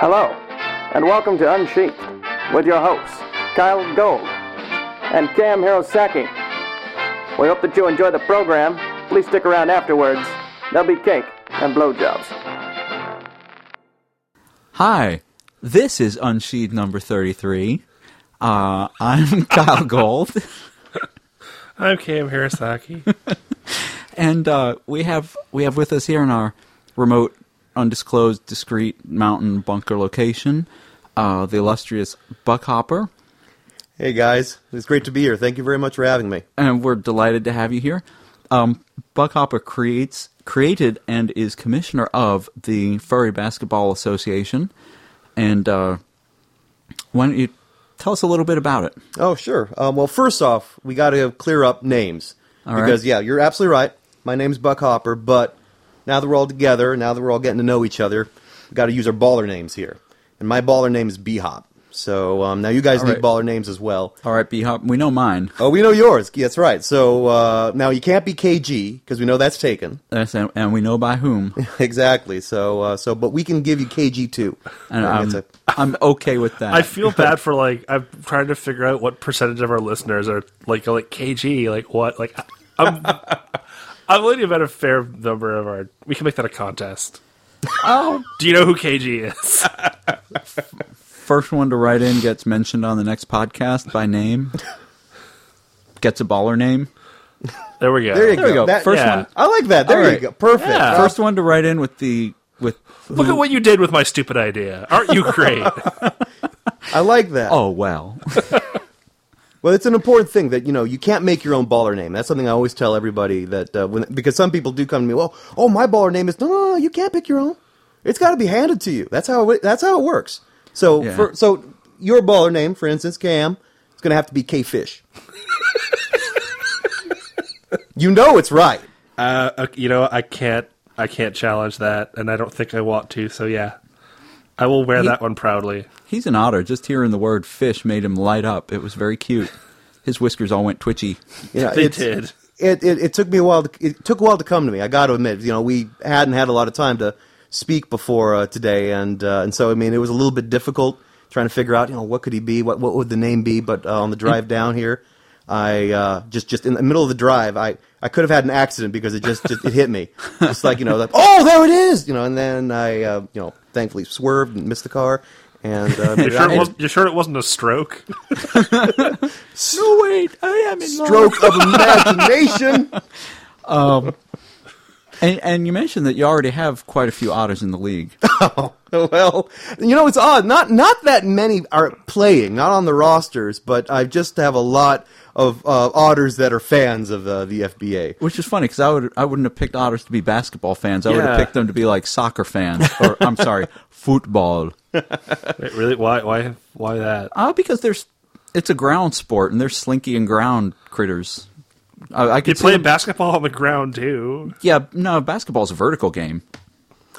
Hello, and welcome to Unsheathed with your hosts, Kyell Gold and Cam Hirosaki. We hope that you enjoy the program. Please stick around afterwards. There'll be cake and blowjobs. Hi, this is Unsheathed number 33. Uh, I'm Kyell Gold, I'm Cam Hirosaki. and uh, we have we have with us here in our remote, undisclosed, discreet mountain bunker location, uh, the illustrious Buck Hopper, Hey guys, it's great to be here. Thank you very much for having me. and we're delighted to have you here. Um, Buck Hopper creates created and is commissioner of the Furry Basketball Association, and uh, why don't you tell us a little bit about it? Oh, sure. Um, well, first off, we got to clear up names All right. because yeah, you're absolutely right. My name's Buck Hopper, but now that we're all together, now that we're all getting to know each other, we got to use our baller names here. And my baller name is B Hop. So um, now you guys All need right. baller names as well. All right, B Hop, we know mine. Oh, we know yours. That's right. So uh, now you can't be KG because we know that's taken. That's, and, and we know by whom. exactly. So uh, so, but we can give you KG too. And I mean, I'm, a- I'm okay with that. I feel bad for like I'm trying to figure out what percentage of our listeners are like like KG, like what, like I'm I'm willing to bet a fair number of our. We can make that a contest. oh, Do you know who KG is? first one to write in gets mentioned on the next podcast by name. Gets a baller name. There we go. there you There we go. That- First yeah. one. I like that. There All you right. go. Perfect. Yeah. First one to write in with the with. Look at what you did with my stupid idea. Aren't you great? I like that. Oh well. Well, it's an important thing that you know you can't make your own baller name. That's something I always tell everybody that uh, when because some people do come to me. Well, oh, my baller name is no, no, no you can't pick your own. It's got to be handed to you. That's how it, that's how it works. So Yeah. for so your baller name, for instance, Cam, it's going to have to be K Fish. you know it's right. Uh, uh, you know, I can't. I can't challenge that, and I don't think I want to. So yeah, I will wear He- that one proudly. He's an otter. Just hearing the word fish made him light up. It was very cute. His whiskers all went twitchy. You know, They did. It, it it took me a while. To, it took a while to come to me. I got to admit, you know, we hadn't had a lot of time to speak before uh, today, and uh, and so I mean, it was a little bit difficult trying to figure out, you know, what could he be? What what would the name be? But uh, on the drive down here, I uh, just just in the middle of the drive, I. I could have had an accident because it just, just it hit me, just like you know, like oh there it is, you know, and then I uh, you know thankfully swerved and missed the car, and uh, You sure, it wasn't, you sure it wasn't a stroke? No wait, I am in stroke of imagination. And, and you mentioned that you already have quite a few otters in the league. Oh well, you know, it's odd. Not not that many are playing, not on the rosters, but I just have a lot of uh, otters that are fans of uh, the FBA. Which is funny because I would I wouldn't have picked otters to be basketball fans. I would have picked them to be like soccer fans, or I'm sorry, football. Wait, really? Why? Why? Why that? Uh, because there's it's a ground sport and they're slinky and ground critters. I, I could see play them- basketball on the ground too. Yeah, no, basketball's a vertical game.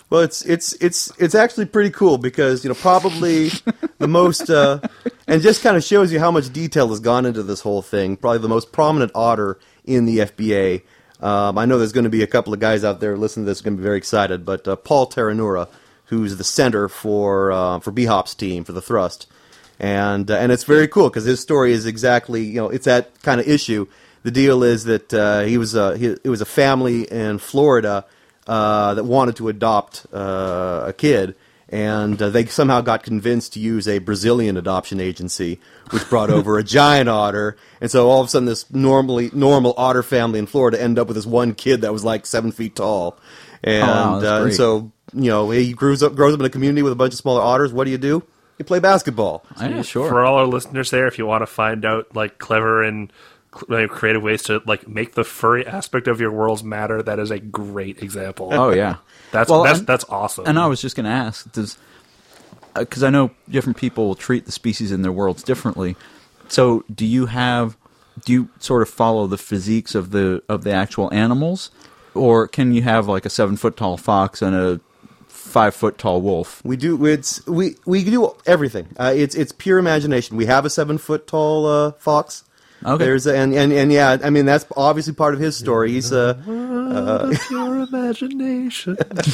Well, it's it's it's it's actually pretty cool because you know probably the most uh, and just kind of shows you how much detail has gone into this whole thing. Probably the most prominent otter in the FBA. Um, I know there's going to be a couple of guys out there listening to this going to be very excited, but uh, Paul Terranura, who's the center for uh, for B team for the Thrust, and uh, and it's very cool because his story is exactly you know it's that kind of issue. The deal is that uh, he was a he, it was a family in Florida uh, that wanted to adopt uh, a kid, and uh, they somehow got convinced to use a Brazilian adoption agency, which brought over a giant otter. And so all of a sudden, this normally normal otter family in Florida ended up with this one kid that was like seven feet tall, and, wow, uh, and so you know he grows up grows up in a community with a bunch of smaller otters. What do you do? You play basketball. Yeah, sure. For all our listeners there, if you want to find out like clever and cl- like, creative ways to like make the furry aspect of your worlds matter, that is a great example. oh yeah, That's Well, that's and- that's awesome. And I was just going to ask, does because I know different people will treat the species in their worlds differently. So, do you have do you sort of follow the physiques of the of the actual animals, or can you have like a seven foot tall fox and a five foot tall wolf? We do. It's we we do everything. Uh, it's it's pure imagination. We have a seven foot tall uh, fox. Okay. There's a, and, and and yeah. I mean that's obviously part of his story. He's uh, your imagination.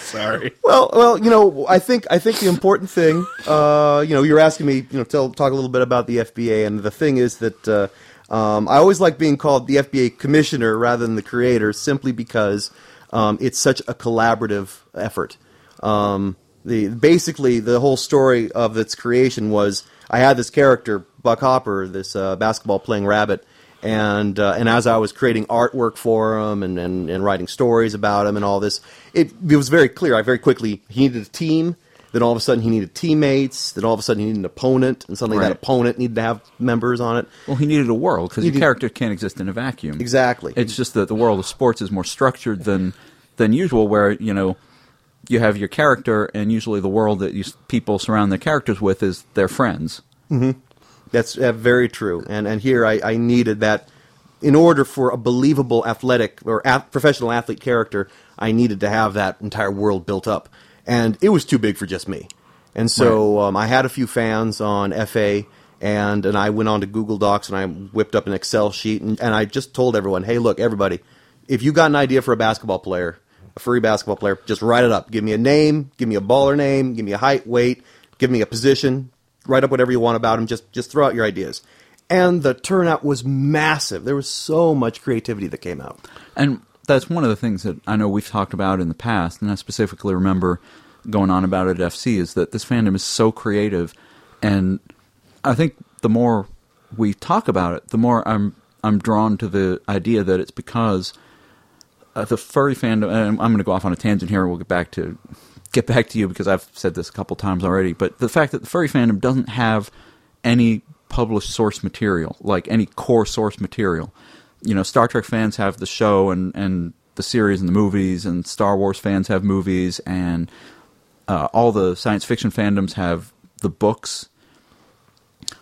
Sorry. Well, well, you know, I think I think the important thing, uh, you know, you're asking me, you know, tell talk a little bit about the FBA, and the thing is that uh, um, I always like being called the FBA commissioner rather than the creator, simply because um, it's such a collaborative effort. Um, the basically the whole story of its creation was I had this character Buck Hopper, this uh, basketball playing rabbit, and uh, and as I was creating artwork for him and, and, and writing stories about him and all this, it, it was very clear. I very quickly he needed a team. Then all of a sudden he needed teammates. Then all of a sudden he needed an opponent, and suddenly Right. that opponent needed to have members on it. Well, he needed a world because your character can't exist in a vacuum. Exactly. It's just that the world of sports is more structured than than usual, where you know you have your character, and usually the world that you, people surround their characters with is their friends. That's uh, very true. And and here I, I needed that in order for a believable athletic or ath- professional athlete character. I needed to have that entire world built up, and it was too big for just me. And so um, I had a few fans on FA, and and I went on to Google Docs and I whipped up an Excel sheet, and, and I just told everyone, hey, look, everybody, if you got an idea for a basketball player, a free basketball player, just write it up. Give me a name, give me a baller name, give me a height, weight, give me a position, write up whatever you want about him. Just just throw out your ideas. And the turnout was massive. There was so much creativity that came out. And that's one of the things that I know we've talked about in the past, and I specifically remember going on about it at FC is that this fandom is so creative, and I think the more we talk about it, the more I'm I'm drawn to the idea that it's because uh, the furry fandom. And I'm going to go off on a tangent here. and We'll get back to get back to you because I've said this a couple times already. But the fact that the furry fandom doesn't have any published source material, like any core source material. You know, Star Trek fans have the show and and the series and the movies, and Star Wars fans have movies, and uh, all the science fiction fandoms have the books.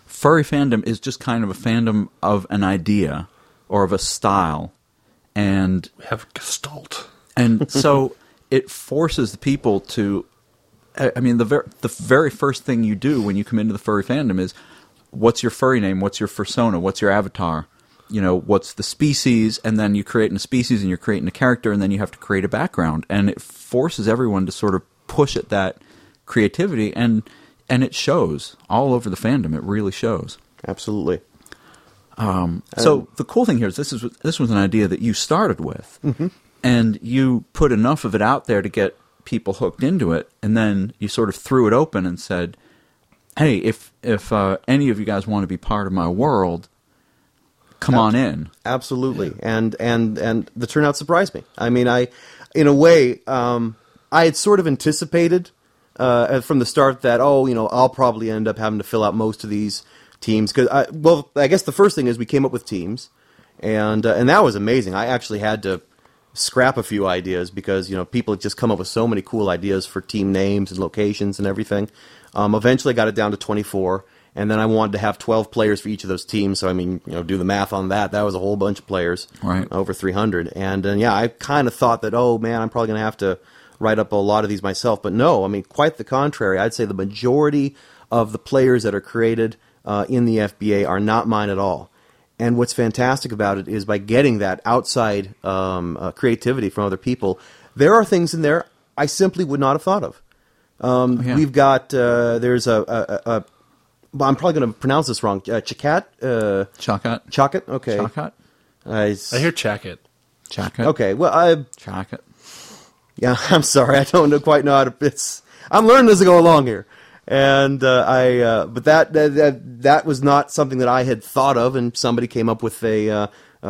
Furry fandom is just kind of a fandom of an idea or of a style, and We have Gestalt. and so it forces the people to. I I mean, the ver- the very first thing you do when you come into the furry fandom is, what's your furry name? What's your persona? What's your avatar? You know, what's the species? And then you create a species, and you're creating a character, and then you have to create a background, and it forces everyone to sort of push at that creativity, and and it shows all over the fandom. It really shows. Absolutely. So the cool thing here is this is this was an idea that you started with, and you put enough of it out there to get people hooked into it, and then you sort of threw it open and said, "Hey, if if uh, any of you guys want to be part of my world, come on in." Absolutely, and and and the turnout surprised me. I mean, I, in a way, um, I had sort of anticipated uh, from the start that oh, you know, I'll probably end up having to fill out most of these teams because I well, I guess the first thing is we came up with teams, and uh, and that was amazing. I actually had to scrap a few ideas because you know people had just come up with so many cool ideas for team names and locations and everything. Um, eventually, got it down to twenty four. And then I wanted to have 12 players for each of those teams. So, I mean, you know, do the math on that. That was a whole bunch of players. Right. Over 300. And, uh, yeah, I kind of thought that, oh, man, I'm probably going to have to write up a lot of these myself. But no, I mean, quite the contrary. I'd say the majority of the players that are created uh, in the FBA are not mine at all. And what's fantastic about it is by getting that outside um, uh, creativity from other people, there are things in there I simply would not have thought of. Um, yeah. We've got uh, there's a, a, a well, I'm probably going to pronounce this wrong. Uh, Chakat, uh, Chakat, Chakat. Okay, Chakat, I s- I hear Chakat. Chakat. Okay, well, I Chakat. yeah, I'm sorry, I don't know, quite know how to. It's I'm learning as I go along here, and uh, I uh, but that, that that that was not something that I had thought of, and somebody came up with a uh, uh,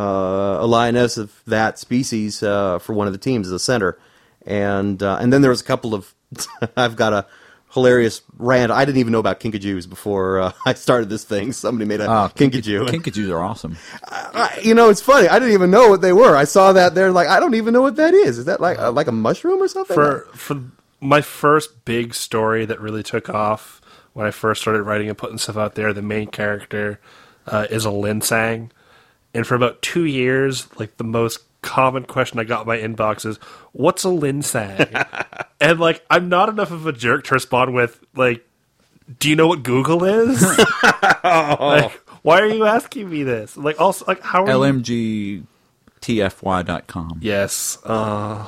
a lioness of that species uh, for one of the teams as a center, and uh, and then there was a couple of I've got a hilarious rant. I didn't even know about kinkajous before uh, I started this thing. Somebody made a Ah, kinkajou. Kinkajous are awesome. I, you know, it's funny. I didn't even know what they were. I saw that they're like, I don't even know what that is. Is that like uh, like a mushroom or something? for for my first big story that really took off when I first started writing and putting stuff out there. The main character uh, is a Linsang, and for about two years, like the most common question I got in my inbox is, "What's a Linsang?" and like, I'm not enough of a jerk to respond with like, "Do you know what Google is?" like, why are you asking me this? Like, also, like, how are you LMGTFY.com. Yes. Uh,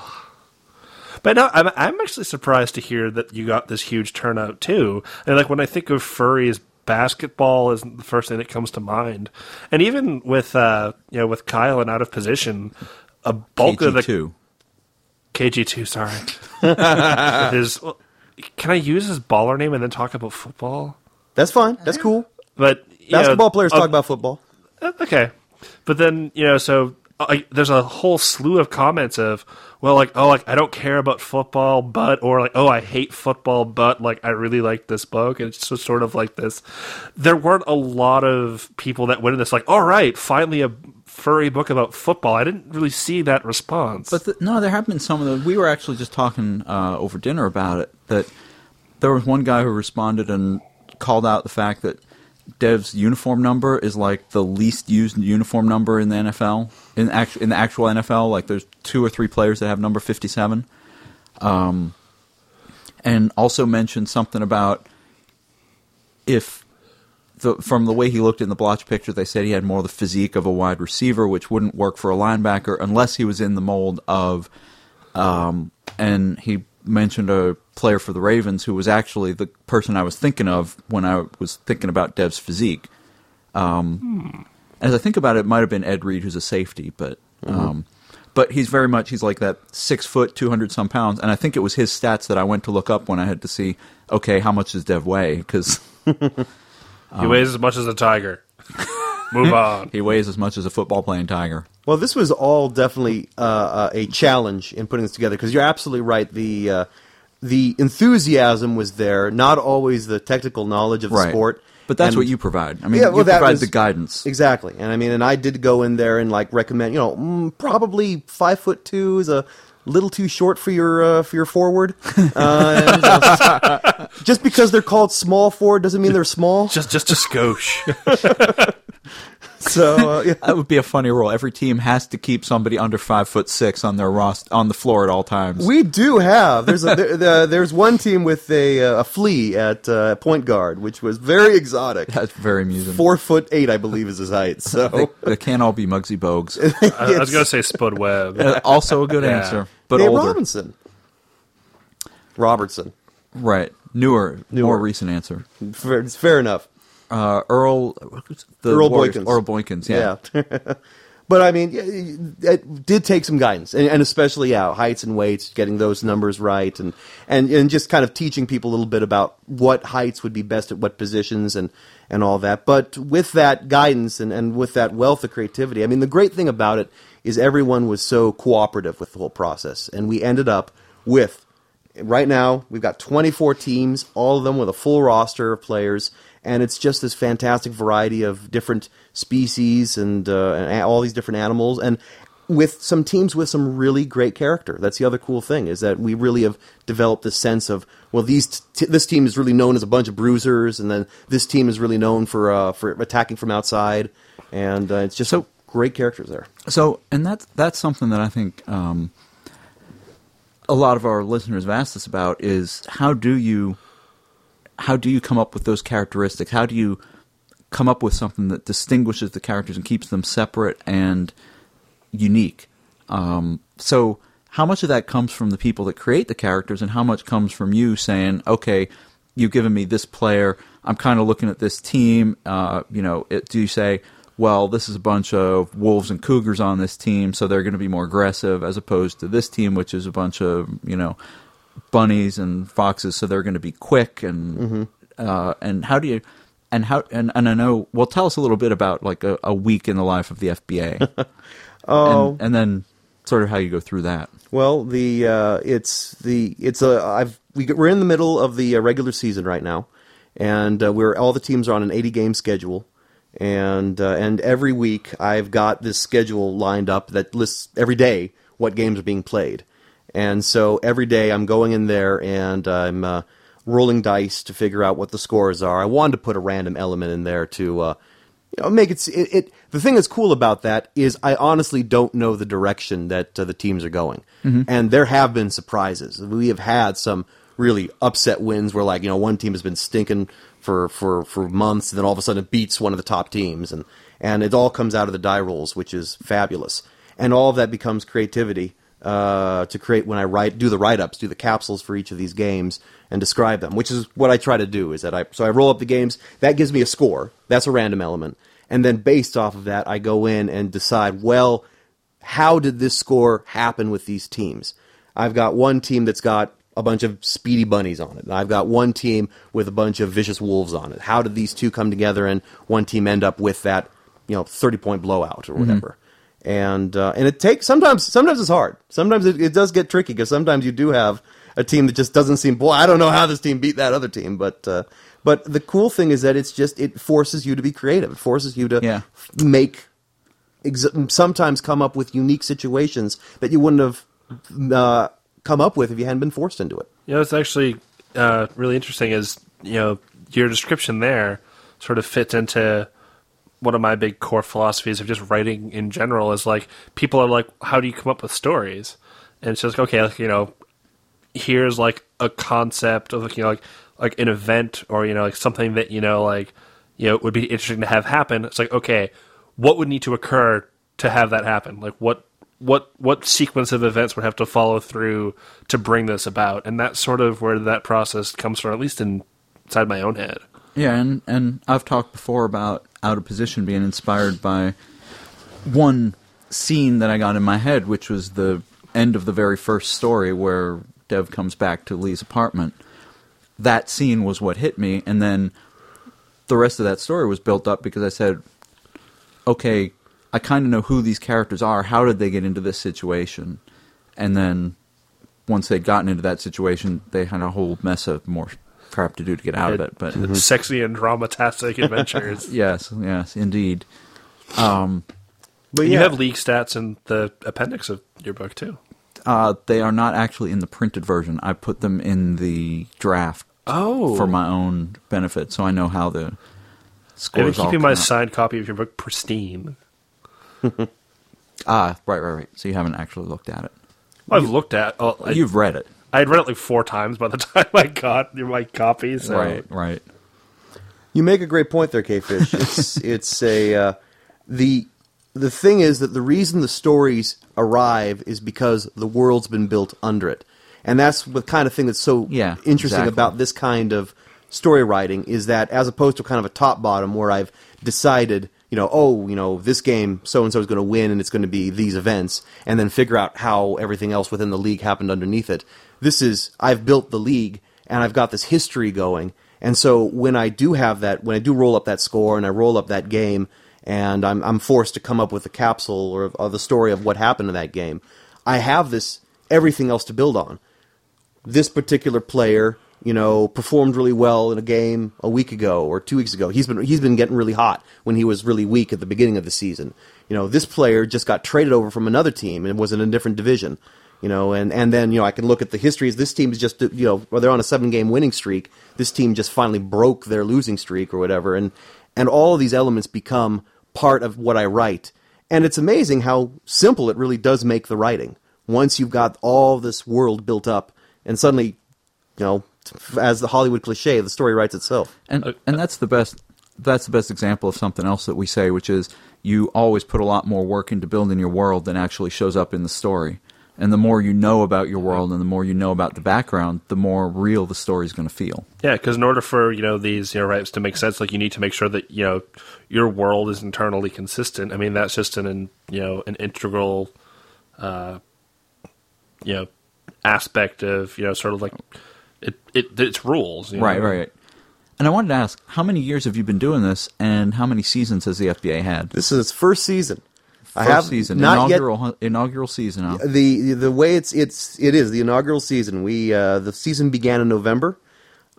But no, I'm I'm actually surprised to hear that you got this huge turnout too. And like when I think of furries, basketball is the first thing that comes to mind. And even with uh, you know with Kyell and out of position, a bulk of the KG2. KG two. Sorry, his. well, Can I use his baller name and then talk about football? That's fine. That's cool. But you know, Basketball players uh, talk about football. Uh, okay but then you know so there's a whole slew of comments of well like oh like i don't care about football but or like oh i hate football but like i really like this book. And it's just sort of like this. There weren't a lot of people that went in this like all right finally a furry book about football. I didn't really see that response. But the, no, there have been some of them We were actually just talking uh, over dinner about it. That there was one guy who responded and called out the fact that Dev's uniform number is like the least used uniform number in the NFL in in the actual NFL. Like there's two or three players that have number fifty seven. Um, and also mentioned something about if the, from the way he looked in the blotch picture, they said he had more of the physique of a wide receiver, which wouldn't work for a linebacker unless he was in the mold of. Um, and he mentioned a player for the Ravens who was actually the person I was thinking of when I was thinking about Dev's physique. Um, As I think about it, it might have been Ed Reed, who's a safety, but. Um, but he's very much he's like that six foot, two hundred some pounds, and I think it was his stats that I went to look up when I had to see, okay, how much does Dev weigh? Because he weighs as much as a tiger move on He weighs as much as a football playing tiger. Well, this was all definitely uh, uh, a challenge in putting this together because you're absolutely right. The uh, the enthusiasm was there, not always the technical knowledge of the Right. sport. But that's And- what you provide. I mean, Yeah, well, you provide was- the guidance. Exactly, and I mean, and I did go in there and like recommend, you know, mm, probably five foot two is a little too short for your uh, for your forward. Uh, and, uh, just because they're called small forward doesn't mean they're small. just just a skosh So uh, yeah. That would be a funny rule. Every team has to keep somebody under five foot six on their roster on the floor at all times. we do have there's a, there, there- there's one team with a uh, a flea at uh, point guard, which was very exotic. That's very amusing. Four foot eight, I believe, is his height. So they can't all be Muggsy Bogues. I, I was gonna say Spud Webb Uh, also a good Yeah. answer, but Dave older. Robinson, Robertson, Right, newer, Newer. more recent answer. fair, it's fair enough. Uh, Earl, the Earl Warriors- Boykins. Earl Boykins, yeah. Yeah. but I mean, it did take some guidance, and, and especially yeah, heights and weights, getting those numbers right, and, and and just kind of teaching people a little bit about what heights would be best at what positions and and all that. But with that guidance and, and with that wealth of creativity, I mean, the great thing about it is everyone was so cooperative with the whole process, and we ended up with right now we've got 24 teams all of them with a full roster of players and it's just this fantastic variety of different species and, uh, and all these different animals and with some teams with some really great character. That's the other cool thing is that we really have developed this sense of well these t- this team is really known as a bunch of bruisers and then this team is really known for uh, for attacking from outside. And uh, it's just So- great characters there. So, and that's that's something that I think um, a lot of our listeners have asked us about is how do you how do you come up with those characteristics? How do you come up with something that distinguishes the characters and keeps them separate and unique? Um, so, how much of that comes from the people that create the characters, and how much comes from you saying, "Okay, you've given me this player. I'm kind of looking at this team. Uh, you know, it, do you say, well, this is a bunch of wolves and cougars on this team, so they're going to be more aggressive, as opposed to this team, which is a bunch of you know bunnies and foxes, so they're going to be quick and uh, and how do you and how and, and I know well tell us a little bit about like a, a week in the life of the FBA. oh and, and then sort of how you go through that. Well, the uh, it's the it's a I've we, we're in the middle of the uh, regular season right now, and uh, we're all the teams are on an 80 game schedule, and uh, and every week I've got this schedule lined up that lists every day what games are being played, and so every day I'm going in there and I'm uh, rolling dice to figure out what the scores are. I wanted to put a random element in there to. Uh, you know, make it, it, it. The thing that's cool about that is I honestly don't know the direction that uh, the teams are going, and there have been surprises. We have had some really upset wins where, like, you know, one team has been stinking for for for months, and then all of a sudden it beats one of the top teams, and and it all comes out of the die rolls, which is fabulous, and all of that becomes creativity uh, to create when I write, do the write ups, do the capsules for each of these games, and describe them. Which is what I try to do. Is that I so I roll up the games. That gives me a score. That's a random element, and then based off of that, I go in and decide. Well, how did this score happen with these teams? I've got one team that's got a bunch of speedy bunnies on it. And I've got one team with a bunch of vicious wolves on it. How did these two come together and one team end up with that, you know, 30 point blowout or whatever? And uh, and it takes sometimes sometimes it's hard. Sometimes it, it does get tricky because sometimes you do have a team that just doesn't seem. Boy, I don't know how this team beat that other team, but uh, but the cool thing is that it's just it forces you to be creative. It forces you to Yeah. f- make ex- sometimes come up with unique situations that you wouldn't have uh, come up with if you hadn't been forced into it. You know, it's actually uh, really interesting. Is you know your description there sort of fits into one of my big core philosophies of just writing in general. Is like people are like, how do you come up with stories? And it's just like, okay, like, you know, here's like a concept of like you know like like an event or you know like something that you know like you know would be interesting to have happen. It's like okay, what would need to occur to have that happen? Like what what what sequence of events would have to follow through to bring this about? And that's sort of where that process comes from, at least inside my own head. Yeah, and and I've talked before about out of position being inspired by one scene that I got in my head, which was the end of the very first story where Dev comes back to Lee's apartment. That scene was what hit me, and then the rest of that story was built up because I said, okay, I kind of know who these characters are. How did they get into this situation? And then once they'd gotten into that situation, they had a whole mess of more crap to do to get out of it. But Sexy and dramatastic adventures. yes, yes, indeed. But You have league stats in the appendix of your book too. Uh, they are not actually in the printed version. I put them in the draft Oh, for my own benefit, so I know how the I've been scores all keeping my out. signed copy of your book pristine. Ah, right, right, right. So you haven't actually looked at it. I've looked at. Oh, I, You've read it, I had read it like four times by the time I got my copy. So. right? Right. You make a great point there, K Fish. It's it's a uh, the the thing is that the reason the stories arrive is because the world's been built under it, and that's the kind of thing that's so Yeah, interesting exactly. about this kind of story writing is that as opposed to kind of a top bottom where I've decided. You know, oh, you know, this game so and so is going to win, and it's going to be these events, and then figure out how everything else within the league happened underneath it. This is I've built the league, and I've got this history going, and so when I do have that, when I do roll up that score and I roll up that game, and I'm I'm forced to come up with a capsule or, or the story of what happened in that game, I have this everything else to build on. This particular player, you know, performed really well in a game a week ago or two weeks ago. He's been he's been getting really hot when he was really weak at the beginning of the season. You know, this player just got traded over from another team and was in a different division. You know, and, and then, you know, I can look at the histories. This team is just, you know, well, they're on a seven game winning streak. This team just finally broke their losing streak or whatever. And, and all of these elements become part of what I write. And it's amazing how simple it really does make the writing. Once you've got all this world built up and suddenly, you know, as the Hollywood cliche, the story writes itself. And and that's the best. That's the best example of something else that we say, which is you always put a lot more work into building your world than actually shows up in the story. And the more you know about your world, and the more you know about the background, the more real the story is going to feel. Yeah, because in order for you know these you know rights to make sense, like you need to make sure that you know your world is internally consistent. I mean, that's just an in- you know an integral, uh, you know, aspect of you know sort of like it it its rules. you Right, know? right. And I wanted to ask, how many years have you been doing this, and how many seasons has the FBA had? This is its first season. I First have season, not inaugural hu- inaugural season. Now. the the way it's it's it is the inaugural season. We uh, the season began in November.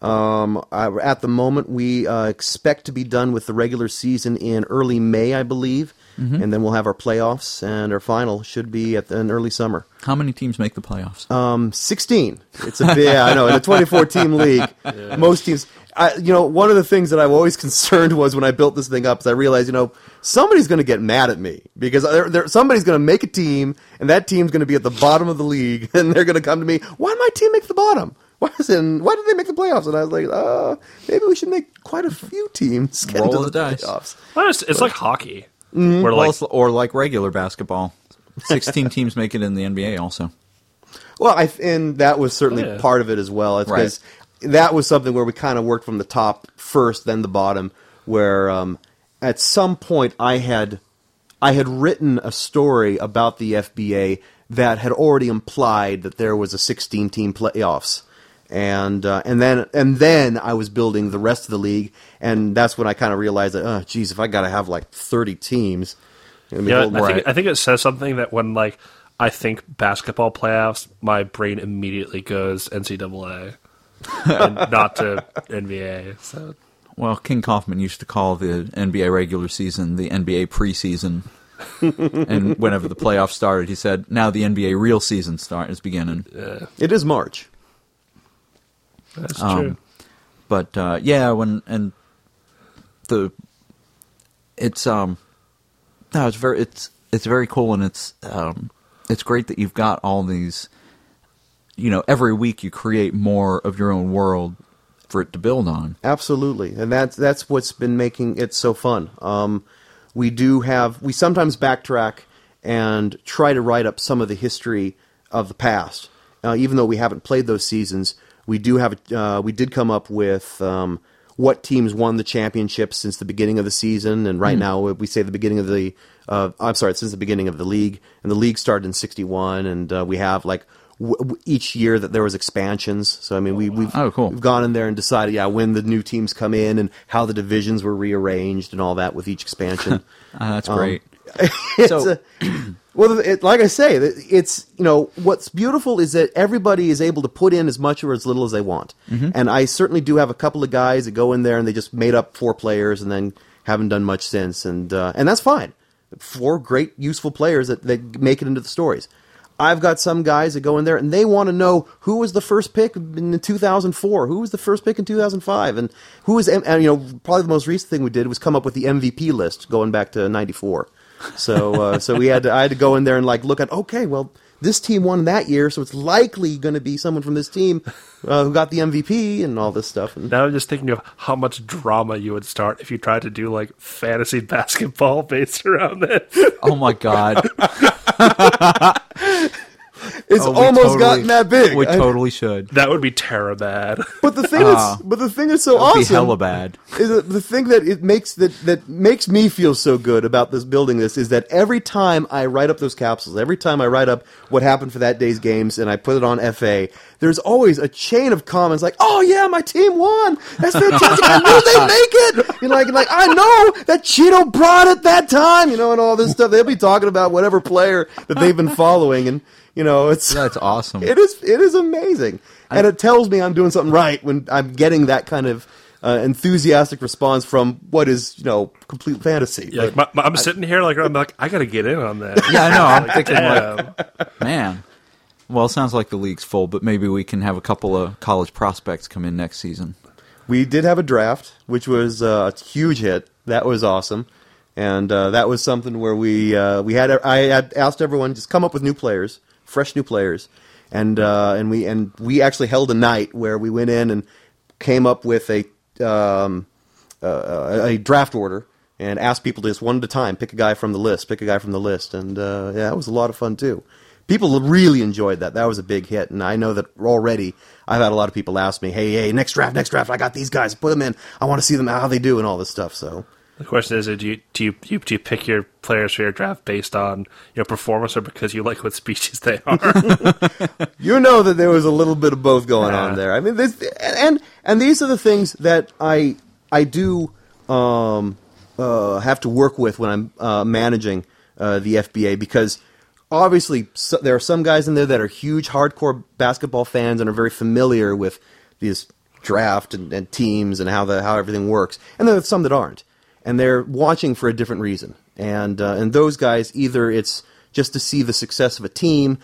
Um, I, at the moment, we uh, expect to be done with the regular season in early May, I believe, and then we'll have our playoffs, and our final should be at the, in early summer. How many teams make the playoffs? Um, sixteen. It's a big, yeah, I know. In a twenty-four team league, most teams. I, you know, one of the things that I'm always concerned was when I built this thing up is I realized, you know, somebody's going to get mad at me because there, there, somebody's going to make a team, and that team's going to be at the bottom of the league, and they're going to come to me. Why did my team make the bottom? Why is it, why did they make the playoffs? And I was like, uh, maybe we should make quite a few teams get Roll into the dice. playoffs. Well, it's, it's like hockey, Mm-hmm. where Well, like it's- or like regular basketball, sixteen teams make it in the NBA. Also, Well, I and that was certainly Oh, yeah. part of it as well. It's because that was something where we kind of worked from the top first, then the bottom. Where um, at some point I had I had written a story about the FBA that had already implied that there was a 16 team playoffs. And uh, and then and then I was building the rest of the league, and that's when I kind of realized that oh geez, if I got to have like thirty teams, I Yeah, hold- I Right. think I think it says something that when like I think basketball playoffs, my brain immediately goes NCAA and not to NBA. So Well, King Kaufman used to call the NBA regular season the NBA preseason. and whenever the playoffs started, he said, "Now the NBA real season start is beginning." it is March. That's Um, true. But uh, yeah, when and the it's um no, it's very it's it's very cool and it's um it's great that you've got all these. You know, every week you create more of your own world for it to build on. Absolutely, and that's that's what's been making it so fun. Um, we do have we sometimes backtrack and try to write up some of the history of the past, uh, even though we haven't played those seasons. We do have uh, we did come up with um, what teams won the championship since the beginning of the season, and right now we say the beginning of the uh, I'm sorry, since the beginning of the league, and the league started in '61, and uh, we have like. W- each year that there was expansions, so I mean we we've Oh, cool. we've gone in there and decided, yeah, when the new teams come in and how the divisions were rearranged and all that with each expansion. Ah, that's great. So- a, well, it, like I say, it's you know what's beautiful is that everybody is able to put in as much or as little as they want, and I certainly do have a couple of guys that go in there and they just made up four players and then haven't done much since, and uh, and that's fine. Four great useful players that, that make it into the stories. I've got some guys that go in there and they want to know who was the first pick in 2004, who was the first pick in 2005, and who was and you know probably the most recent thing we did was come up with the MVP list going back to '94. So uh, so we had to, I had to go in there and like look at okay, well this team won that year, so it's likely going to be someone from this team uh, who got the MVP and all this stuff. And Now I'm just thinking of how much drama you would start if you tried to do like fantasy basketball based around this. Oh my god! it's Oh, almost totally- gotten that big. We I- totally should. That would be terror bad. but the thing Ah. that's but the thing that's so That'd be awesome hella bad. is that the thing that it makes that that makes me feel so good about this building this is that every time I write up those capsules, every time I write up what happened for that day's games and I put it on FA, there's always a chain of comments like, "Oh yeah, my team won. That's fantastic. I knew they'd make it." You know, like like I know that Cheeto brought it that time, you know, and all this stuff. They'll be talking about whatever player that they've been following and you know, it's That's awesome. it is it is amazing, and it tells me I'm doing something right when I'm getting that kind of uh, enthusiastic response from what is you know complete fantasy. Yeah, like, But my, my- I'm sitting here like I'm like I gotta get in on that. Yeah, I know. I'm thinking like, man. Well, it sounds like the league's full, but maybe we can have a couple of college prospects come in next season. we did have a draft, which was uh, a huge hit. That was awesome, and uh, that was something where we uh, we had I had asked everyone just come up with new players, fresh new players, and uh, and we and we actually held a night where we went in and came up with a um, uh, a draft order and asked people to just one at a time pick a guy from the list, pick a guy from the list, and uh, yeah, that was a lot of fun too. People really enjoyed that. That was a big hit, and I know that already. I've had a lot of people ask me, "Hey, hey, next draft, next draft, I got these guys. Put them in. I want to see them how they do and all this stuff." So The question is, do you, do you do you do you pick your players for your draft based on your performance or because you like what species they are? you know that there was a little bit of both going Yeah. on there. I mean, this, and and these are the things that I I do um, uh, have to work with when I'm uh, managing uh, the FBA because obviously so, there are some guys in there that are huge hardcore basketball fans and are very familiar with these draft and, and teams and how the how everything works, and there are some that aren't, and they're watching for a different reason. And uh, and those guys either it's just to see the success of a team,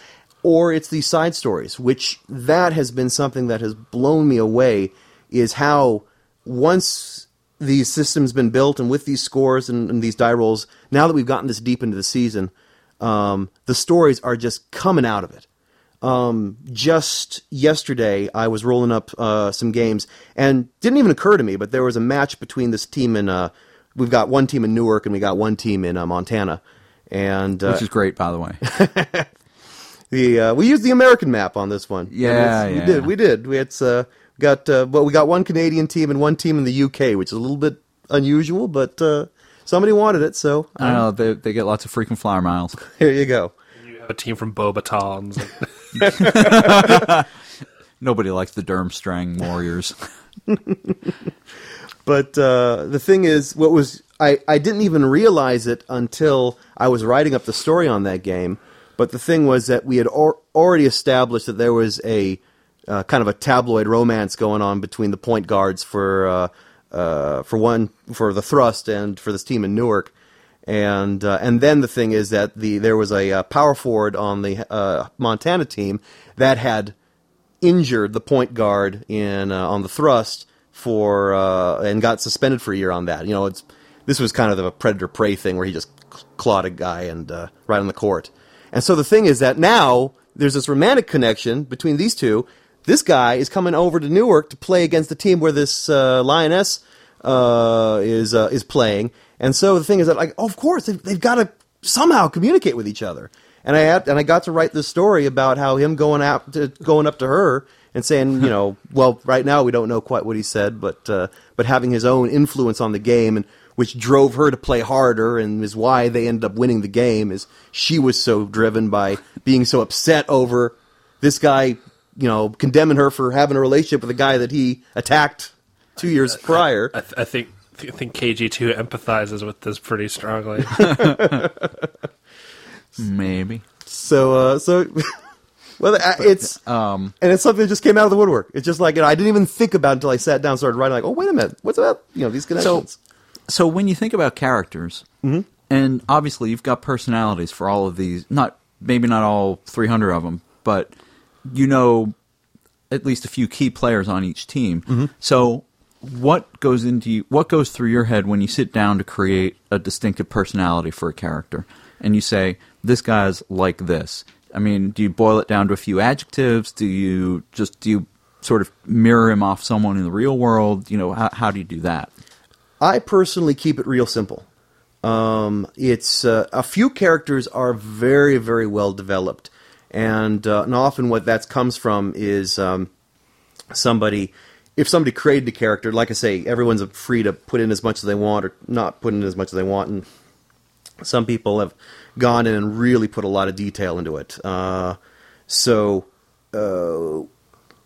or it's these side stories, which that has been something that has blown me away. Is how once these systems been built and with these scores and, and these die rolls, now that we've gotten this deep into the season, um, the stories are just coming out of it. Um, just yesterday, I was rolling up uh, some games, and didn't even occur to me, but there was a match between this team in. Uh, we've got one team in Newark, and we got one team in uh, Montana, and uh, Which is great, by the way. the uh, we used the American map on this one. Yeah, yeah. we did. We did. We it's uh, got uh, well, we got one Canadian team and one team in the UK, which is a little bit unusual, but uh, somebody wanted it, so I know. They, they get lots of freaking flyer miles. here you go. You have a team from Beauxbatons. Nobody likes the Durmstrang Warriors. But uh, the thing is, what was I, I didn't even realize it until I was writing up the story on that game. But the thing was that we had or, already established that there was a uh, kind of a tabloid romance going on between the point guards for uh, uh, for one for the thrust and for this team in Newark. And uh, and then the thing is that the there was a uh, power forward on the uh, Montana team that had injured the point guard in on the thrust for uh, and got suspended for a year on that. You know, it's this was kind of a predator prey thing where he just clawed a guy and uh, right on the court. And so the thing is that now there's this romantic connection between these two. This guy is coming over to Newark to play against the team where this uh, lioness uh, is uh, is playing. And so the thing is that, like, oh, of course, they've, they've got to somehow communicate with each other. And I had, and I got to write this story about how him going out to, going up to her and saying, you know, well, right now we don't know quite what he said, but uh, but having his own influence on the game and which drove her to play harder and is why they ended up winning the game is she was so driven by being so upset over this guy, you know, condemning her for having a relationship with a guy that he attacked two years prior. I, th- I think I think KG2 empathizes with this pretty strongly. Maybe. So, uh, so, well, uh, I- it's Um, and it's something that just came out of the woodwork. It's just like you know, I didn't even think about it until I sat down, and started writing. Like, oh, wait a minute, what's about you know these connections? so when you think about characters, mm-hmm. and obviously you've got personalities for all of these, not maybe not all 300 of them, but you know at least a few key players on each team. Mm-hmm. So what goes into you, what goes through your head when you sit down to create a distinctive personality for a character and you say this guy's like this? I mean, do you boil it down to a few adjectives? Do you just do you sort of mirror him off someone in the real world? You know, how, how do you do that? I personally keep it real simple. Um, it's uh, a few characters are very, very well developed, and, uh, and often what that comes from is um, somebody. If somebody created a character, like I say, everyone's free to put in as much as they want or not put in as much as they want, and some people have gone in and really put a lot of detail into it. Uh, so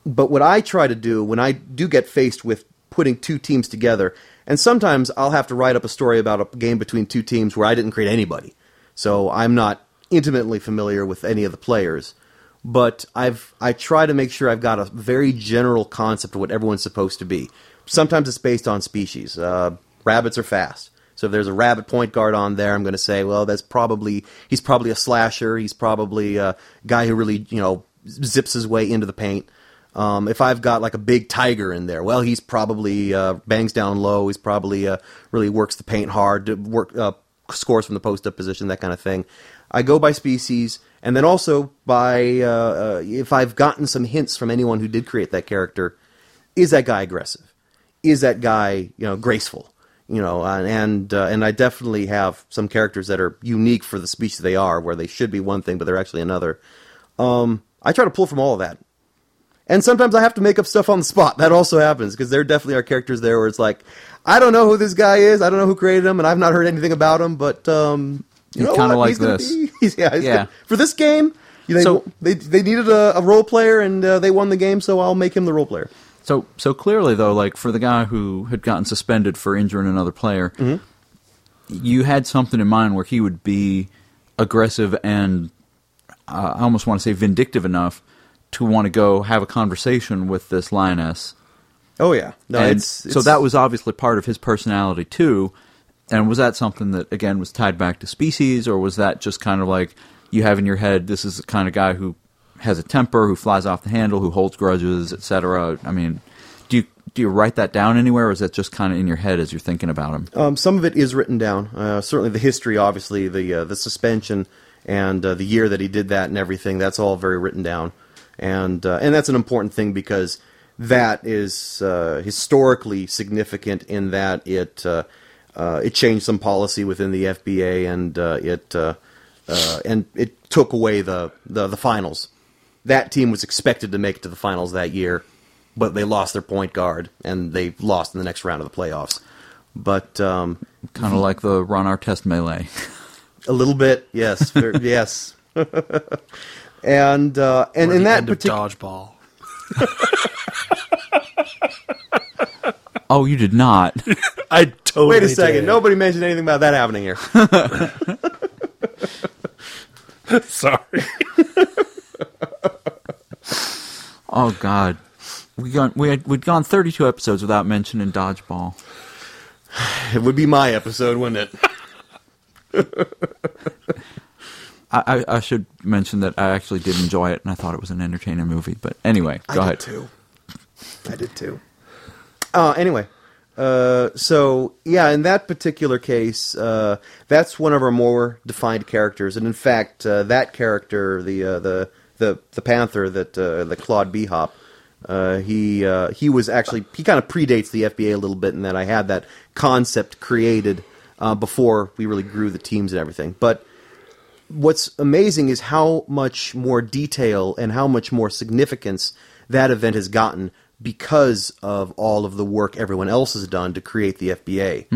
but what I try to do when I do get faced with putting two teams together, and sometimes I'll have to write up a story about a game between two teams where I didn't create anybody, so I'm not intimately familiar with any of the players. But I've I try to make sure I've got a very general concept of what everyone's supposed to be. Sometimes it's based on species. Uh, rabbits are fast. So if there's a rabbit point guard on there, I'm going to say, well, that's probably he's probably a slasher. He's probably a guy who really you know zips his way into the paint. Um, if I've got like a big tiger in there, well, he's probably uh, bangs down low. He's probably uh, really works the paint hard, work uh, scores from the post up position, that kind of thing. I go by species, and then also by uh, uh, if I've gotten some hints from anyone who did create that character, is that guy aggressive? Is that guy you know graceful? You know, and uh, and I definitely have some characters that are unique for the species they are, where they should be one thing but they're actually another. Um, I try to pull from all of that. And sometimes I have to make up stuff on the spot. That also happens because there definitely are characters there where it's like, I don't know who this guy is. I don't know who created him, and I've not heard anything about him. But um, you He's kinda like He's this. be- yeah, Yeah. gonna- for this game, you know, So- they they needed a, a role player, and uh, they won the game, so I'll make him the role player. So so clearly though, like for the guy who had gotten suspended for injuring another player, you had something in mind where he would be aggressive and uh, I almost want to say vindictive enough to want to go have a conversation with this lioness. Oh yeah, no, and it's, so that was obviously part of his personality too. And was that something that again was tied back to species, or was that just kind of like you have in your head? This is the kind of guy who has a temper, who flies off the handle, who holds grudges, etc. I mean, do you do you write that down anywhere, or is that just kind of in your head as you're thinking about him? Um, some of it is written down. Uh, certainly, the history, obviously, the uh, the suspension and uh, the year that he did that and everything. That's all very written down, and uh, and that's an important thing because that is uh, historically significant in that it uh, it changed some policy within the FBA and it and it took away the, the the finals. That team was expected to make it to the finals that year, but they lost their point guard and they lost in the next round of the playoffs. But um, Kind of like the Ron Artest melee. a little bit, yes, ver- yes. and uh, and in that end particular dodgeball. Oh, you did not. I totally. Wait a second. did. Nobody mentioned anything about that happening here. Sorry. Oh God, we gone we had we'd gone 32 episodes without mentioning dodgeball. It would be my episode, wouldn't it? I, I, I should mention that I actually did enjoy it and I thought it was an entertaining movie. But anyway, go I ahead. did too. I did too. Uh, anyway, uh, so yeah, in that particular case, uh, that's one of our more defined characters, and in fact, uh, that character, the uh, the the the panther that uh, the clawed B-Hop, uh, he uh, he was actually he kind of predates the FBA a little bit in that I had that concept created uh, before we really grew the teams and everything, but what's amazing is how much more detail and how much more significance that event has gotten because of all of the work everyone else has done to create the FBA.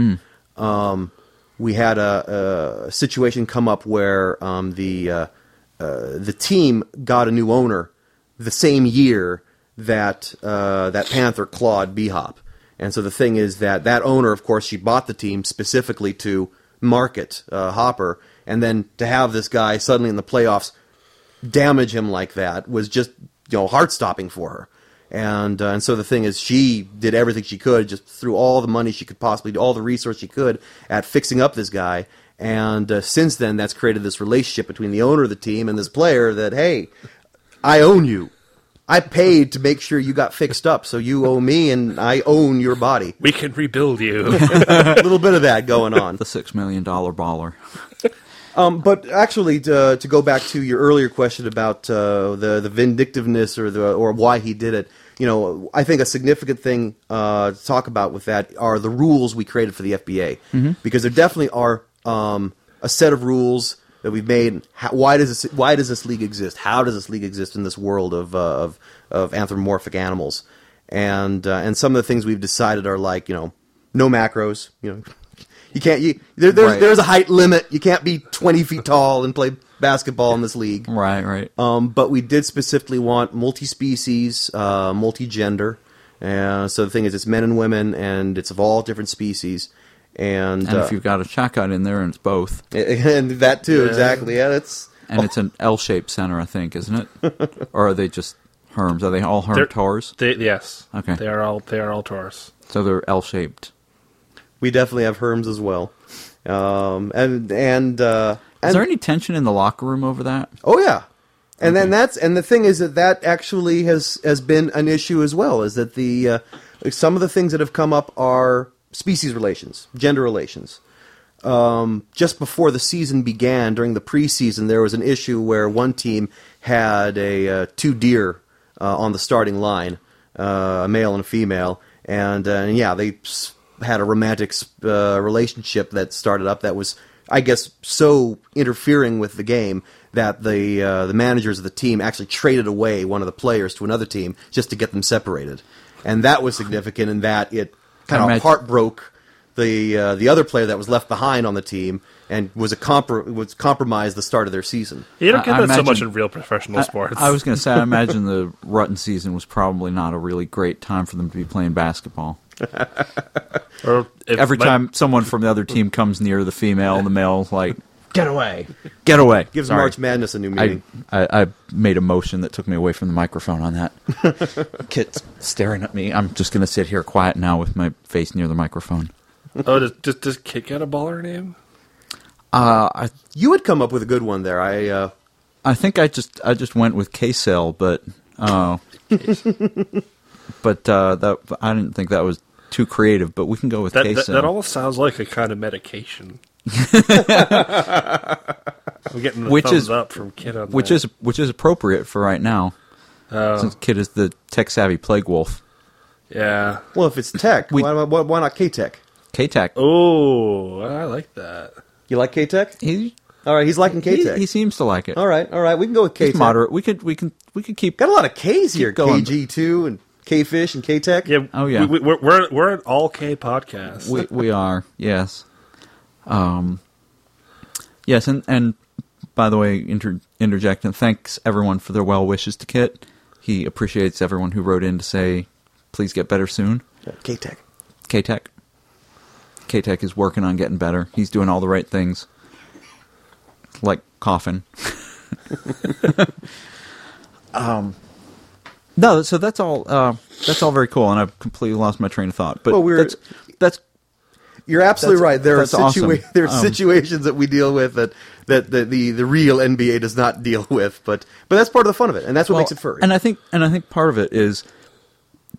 Um, we had a, a situation come up where um, the uh, the team got a new owner the same year that uh, that Panther clawed B-Hop. And so the thing is that that owner, of course, she bought the team specifically to market uh, Hopper, and then to have this guy suddenly in the playoffs damage him like that was just you know heart stopping for her. And uh, and so the thing is, she did everything she could, just threw all the money she could possibly, do, all the resource she could at fixing up this guy. And uh, since then, that's created this relationship between the owner of the team and this player. That hey, I own you. I paid to make sure you got fixed up, so you owe me, and I own your body. We can rebuild you. A little bit of that going on. The six million dollar baller. Um, but actually, to, to go back to your earlier question about uh, the the vindictiveness or the or why he did it, you know, I think a significant thing uh, to talk about with that are the rules we created for the FBA, because there definitely are um, a set of rules that we've made. How, why does this Why does this league exist? How does this league exist in this world of uh, of, of anthropomorphic animals? And uh, and some of the things we've decided are like you know no macros, you know. You can't. You, there, there's Right. there's a height limit. You can't be 20 feet tall and play basketball in this league. Right, right. Um, but we did specifically want multi-species, uh, multi-gender. Uh, so the thing is, it's men and women, and it's of all different species. And and uh, if you've got a shotgun in there and it's both, and that too, Yeah. exactly. Yeah, that's and it's an L-shaped center, I think, isn't it? or are they just herms? Are they all herm They're- tors? They, yes. Okay. They are all. They are all Taurus. So they're L-shaped. we definitely have herms as well. Um, and and uh, and Is there any tension in the locker room over that? Oh yeah, and then that's and the thing is that that actually has has been an issue as well. Is that the uh, some of the things that have come up are species relations, gender relations. Um, just before the season began, during the preseason, there was an issue where one team had a uh, two deer uh, on the starting line, uh, a male and a female, and, uh, and yeah, they had a romantic uh, relationship that started up that was, I guess, so interfering with the game that the uh, the managers of the team actually traded away one of the players to another team just to get them separated, and that was significant in that it kind of imagine- heart broke the uh, the other player that was left behind on the team and was a compro- was compromised the start of their season. You don't I- get I that so much in real professional sports. I, I was going to say, I imagine the rutting season was probably not a really great time for them to be playing basketball. Or if Every my- time someone from the other team comes near the female, the male like, "Get away, get away!" Gives Sorry. March Madness a new meaning. I, I made a motion that took me away from the microphone on that. Kit's staring at me. I'm just going to sit here quiet now with my face near the microphone. Oh, does, does, does Kit get a baller name? Uh, I you would come up with a good one there. I uh, I think I just I just went with K-Cell, but uh, but uh, that I didn't think that was too creative. But we can go with That, that, K-Cell. that almost sounds like a kind of medication. I'm getting the Which thumbs is- up from Kit on which that. is which is appropriate for right now, Oh, since Kid is the tech savvy plague wolf. yeah. well, if it's tech, We- why, why, why not K Tech? K-Tech. Oh, I like that. You like K Tech? He All right, he's liking K Tech. he seems to like it. All right, all right, we can go with K He's Tech. moderate. We could we can we could keep Got a lot of K's here. going. KG two and K Fish and K Tech. Yeah. Oh, yeah. We, we, we're we're we're an all K podcast. we we are yes um yes and and by the way inter, interject and thanks everyone for their well wishes to kit. He appreciates everyone who wrote in to say please get better soon. K Tech. k-tech. K-tech is working on getting better. He's doing all the right things. Like coughing. Um no so that's all uh that's all very cool and i've completely lost my train of thought but Well, we're- that's that's You're absolutely right. There are that's awesome. there are Um, situations that we deal with that that the, the the real NBA does not deal with, but but that's part of the fun of it, and that's what Well, makes it furry. And I think and I think part of it is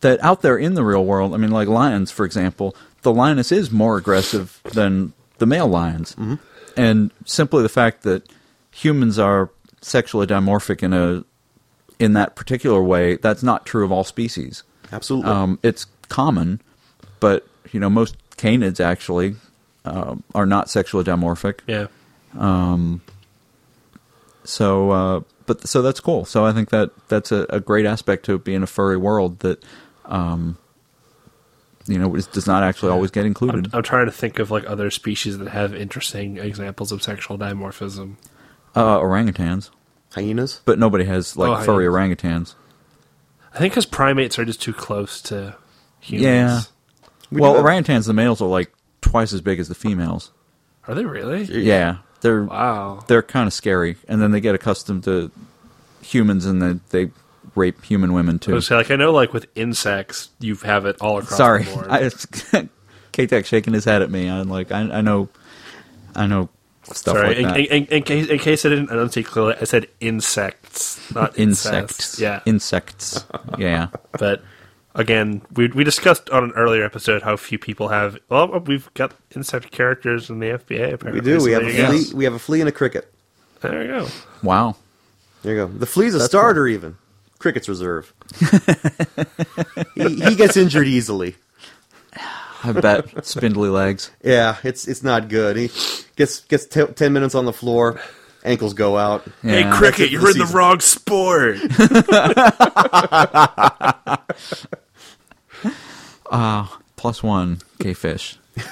that out there in the real world, I mean, like lions, for example, the lioness is more aggressive than the male lions, Mm-hmm. and simply the fact that humans are sexually dimorphic in a in that particular way, that's not true of all species. Absolutely. Um, it's common, but you know most canids actually um, are not sexually dimorphic. yeah. So, uh, but so that's cool. So I think that that's a, a great aspect to being a furry world that, um, you know, is, does not actually always get I'm, included. I'm trying to think of like other species that have interesting examples of sexual dimorphism. Uh, orangutans, Hyenas. but nobody has like Oh, furry hyenas. orangutans. I think because primates are just too close to humans. Yeah. We well, do orangutans, the males are like twice as big as the females. Are they really? Yeah, they're Wow. they're kind of scary, and then they get accustomed to humans, and then they rape human women too. was say, like I know, like with insects, you have it all across Sorry, the board. I, K-Tech shaking his head at me. I'm like, I, I know, I know stuff Sorry, like in, that. in, in, in case in case I didn't enunciate clearly, I said insects, not insects. incest. Yeah, Insects. yeah. but again, we we discussed on an earlier episode how few people have. Well, we've got insect characters in the FBA. We Apparently, do. so We have a you go. flea. We have a flea and a cricket. There you go. Wow. There you go. The flea's a That's starter, even. Cricket's reserve. he, he gets injured easily. I bet spindly legs. Yeah, it's it's not good. He gets gets t- ten minutes on the floor, ankles go out. Yeah. hey, cricket, you're for in the the wrong sport. Plus one K fish.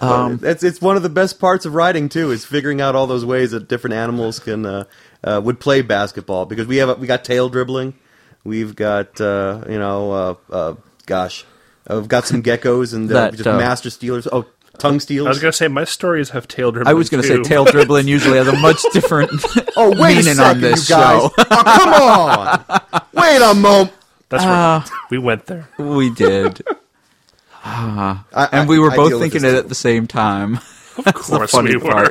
Um, that's it's one of the best parts of writing too is figuring out all those ways that different animals can uh, uh, would play basketball because we have we got tail dribbling, we've got uh, you know uh, uh, gosh, uh, we've got some geckos and uh, That, just uh, master stealers. Oh, tongue stealers. I was gonna say my stories have tail dribbling. I was going to say tail dribbling usually has a much different oh wait a meaning second, on this you guys! show. oh, come on! Wait a moment. That's right. we went there. we did. Ah. I- and I- we were I both deal thinking it too. at the same time. Of course funny we were.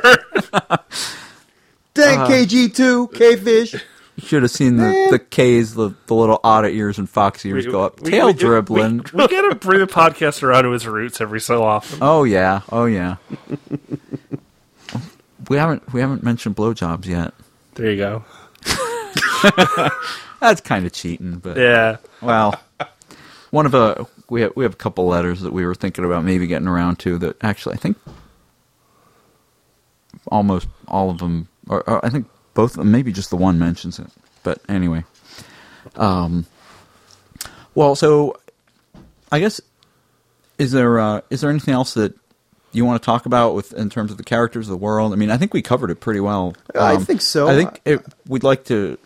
Dang Uh, KG two K fish. You should have seen the, the K's, the, the little otter ears and fox ears go up. We- Tail we- dribbling. We, we gotta bring the podcast around to its roots every so often. Oh yeah, oh yeah. we haven't we haven't mentioned blowjobs yet. There you go. That's kind of cheating, but Yeah. well, one of a we have we have a couple letters that we were thinking about maybe getting around to that actually I think almost all of them or, or I think both of them maybe just the one mentions it. But anyway. Um well, so I guess is there uh, is there anything else that you want to talk about with in terms of the characters of the world? I mean, I think we covered it pretty well. I Um, think so. I think it, we'd like to.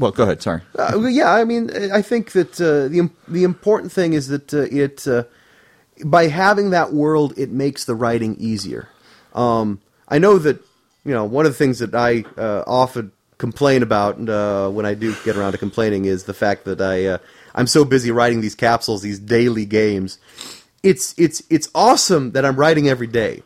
Well, go ahead. Sorry. Uh, yeah, I mean, I think that uh, the the important thing is that uh, it uh, by having that world, it makes the writing easier. Um, I know that you know one of the things that I uh, often complain about uh, when I do get around to complaining is the fact that I I'm so busy writing these capsules, these daily games. It's it's it's awesome that I'm writing every day,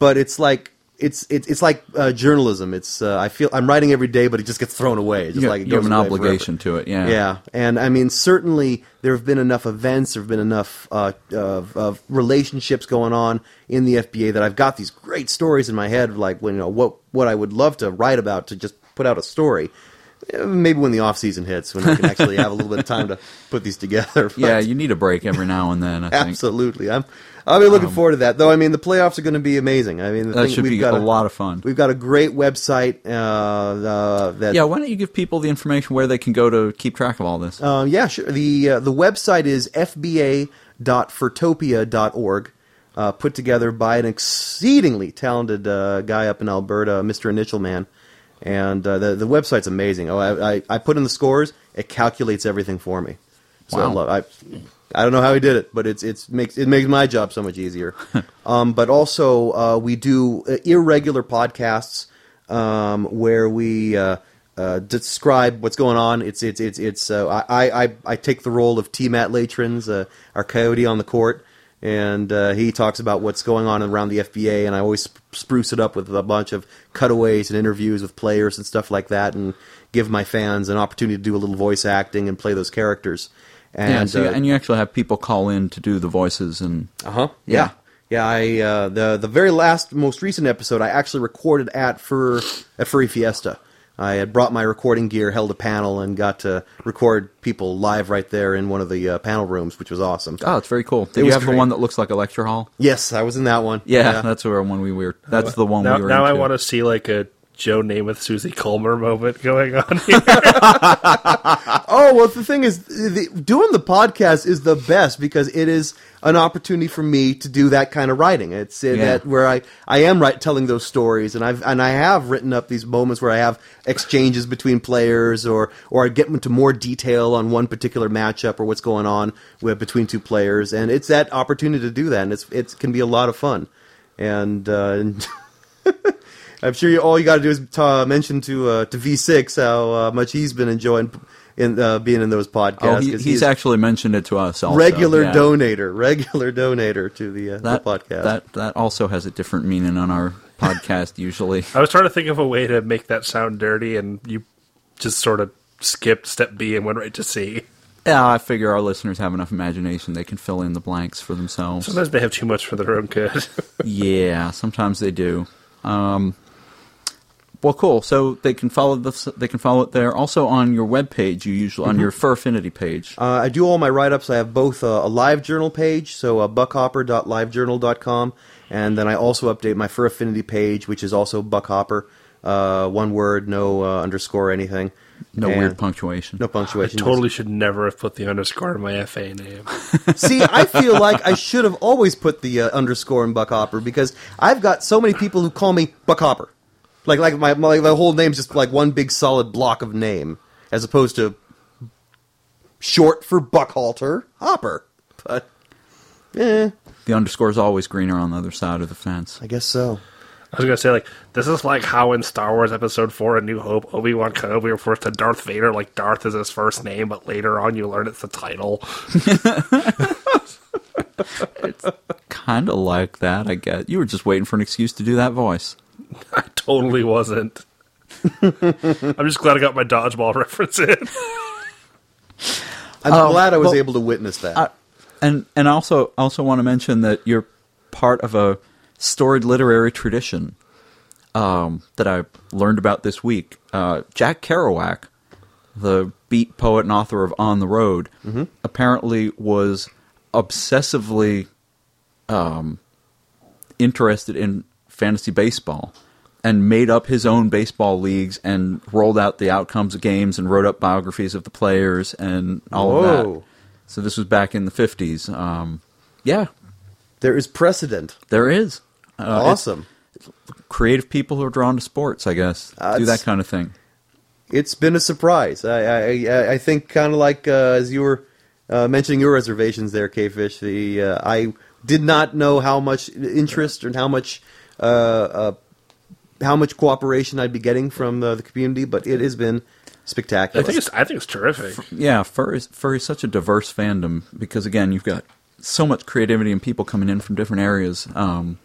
but it's like. It's it's it's like uh, journalism. It's uh, I feel I'm writing every day, but it just gets thrown away. It's just You, like you have an away forever. obligation to it. Yeah. Yeah, and I mean, certainly there have been enough events, there have been enough uh, of, of relationships going on in the FBA that I've got these great stories in my head, like when you know what what I would love to write about to just put out a story. Maybe when the off season hits, when I can actually have a little bit of time to put these together. But Yeah, you need a break every now and then. I think absolutely. I'm. I'll be looking forward to that. Though I mean, the playoffs are going to be amazing. I mean, the that thing, should we've be got a lot of fun. We've got a great website. Uh, uh, that Yeah, why don't you give people the information where they can go to keep track of all this? Um, yeah, sure. The uh, the website is fba.furtopia.org, uh, put together by an exceedingly talented uh, guy up in Alberta, Mr. Initial Man. And uh, the the website's amazing. Oh, I, I, I put in the scores. It calculates everything for me. So I Wow. love. I I don't know how he did it, but it's it's makes it makes my job so much easier. um, but also uh, we do uh, irregular podcasts um, where we uh, uh, describe what's going on. It's it's it's it's. Uh, I, I I take the role of T. Matt Latrins, uh, our coyote on the court, and uh, he talks about what's going on around the FBA, and I always sp- spruce it up with a bunch of cutaways and interviews with players and stuff like that, and give my fans an opportunity to do a little voice acting and play those characters. And, yeah, so you- uh, and you actually have people call in to do the voices and uh huh. Yeah. Yeah. Yeah. I uh, the the very last, most recent episode I actually recorded at Fur at Furry Fiesta. I had brought my recording gear, held a panel, and got to record people live right there in one of the uh, panel rooms, which was awesome. oh, it's very cool. Did It you have great. the one that looks like a lecture hall? Yes, I was in that one. Yeah, that's the one we were. That's the one now, we were. now I want to see like a Joe Namath, Suzy Kolber moment going on here. Oh well, the thing is, the, doing the podcast is the best because it is an opportunity for me to do that kind of writing. It's Yeah. that where I, I am right telling those stories, and I've and I have written up these moments where I have exchanges between players, or or I get into more detail on one particular matchup or what's going on with between two players, and it's that opportunity to do that, and it's it can be a lot of fun, and. Uh, I'm sure you, all you got to do is ta mention to uh, to V6 how uh, much he's been enjoying in uh, being in those podcasts. Oh, he, 'cause he's, actually mentioned it to us. Also. regular yeah. donator, regular donator to the, uh, That the podcast. that that also has a different meaning on our podcast usually. I was trying to think of a way to make that sound dirty, and you just sort of skipped step B and went right to C. Yeah, I figure our listeners have enough imagination; they can fill in the blanks for themselves. Sometimes they have too much for their own good. yeah, sometimes they do. Um, well, cool. So they can follow this. They can follow it there. Also on your web page, you usually on your Fur Affinity page. Uh, I do all my write ups. I have both uh, a live journal page, so uh, buckhopper.livejournal.com, and then I also update my Fur Affinity page, which is also buckhopper. Uh, one word, no uh, underscore anything. no And- weird punctuation. No I punctuation. totally should never have put the underscore in my FA name. See, I feel like I should have always put the uh, underscore in Buckhopper because I've got so many people who call me Buckhopper. Like, like my, my, my whole name's just like one big solid block of name, as opposed to short for Buckhalter Hopper. But, eh, The underscore is always greener on the other side of the fence. I guess so. I was gonna say like this is like how in Star Wars Episode Four: A New Hope, Obi Wan Kenobi refers to Darth Vader like Darth is his first name, but later on you learn it's the title. It's Kind of like that, I get. You were just waiting for an excuse to do that voice. I totally wasn't. I'm just glad I got my dodgeball reference in. I'm Um, glad I was well, able to witness that. I, and and also also want to mention that you're part of a storied literary tradition um, that I learned about this week. Uh, Jack Kerouac, the beat poet and author of On the Road, apparently was obsessively um, interested in fantasy baseball and made up his own baseball leagues and rolled out the outcomes of games and wrote up biographies of the players and all of that. So this was back in the fifties. Um, yeah, there is precedent. there is uh, it's awesome. creative people who are drawn to sports. I guess Uh, do that kind of thing. it's been a surprise. I I, I, I think kind of like uh, as you were uh, mentioning your reservations there, K-Fish. The uh, I did not know how much interest and how much uh, uh, how much cooperation I'd be getting from uh, the community, but it has been spectacular. I spectacular. think it's I think it's terrific. Yeah, fur is fur is such a diverse fandom because again, you've got so much creativity and people coming in from different areas. Um,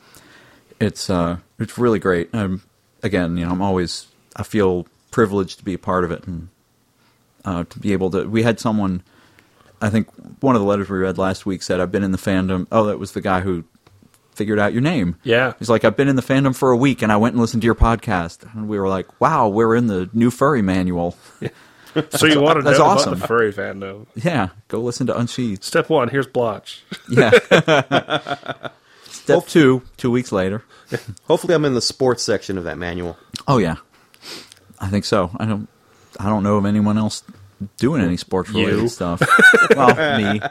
it's uh, it's really great. Um, again, you know, I'm always I feel privileged to be a part of it and uh, to be able to. We had someone, I think one of the letters we read last week said, "I've been in the fandom." Oh, that was the guy who figured out your name. Yeah. He's like, I've been in the fandom for a week and I went and listened to your podcast. And we were like, wow, we're in the new furry manual. So you want to know That's about awesome. the furry fandom? yeah, go listen to Unsheathed. Step one, here's Blotch. Yeah. Step two, two weeks later. Hopefully, I'm in the sports section of that manual. Oh yeah, I think so. I don't. I don't know of anyone else doing any sports related stuff. well, me.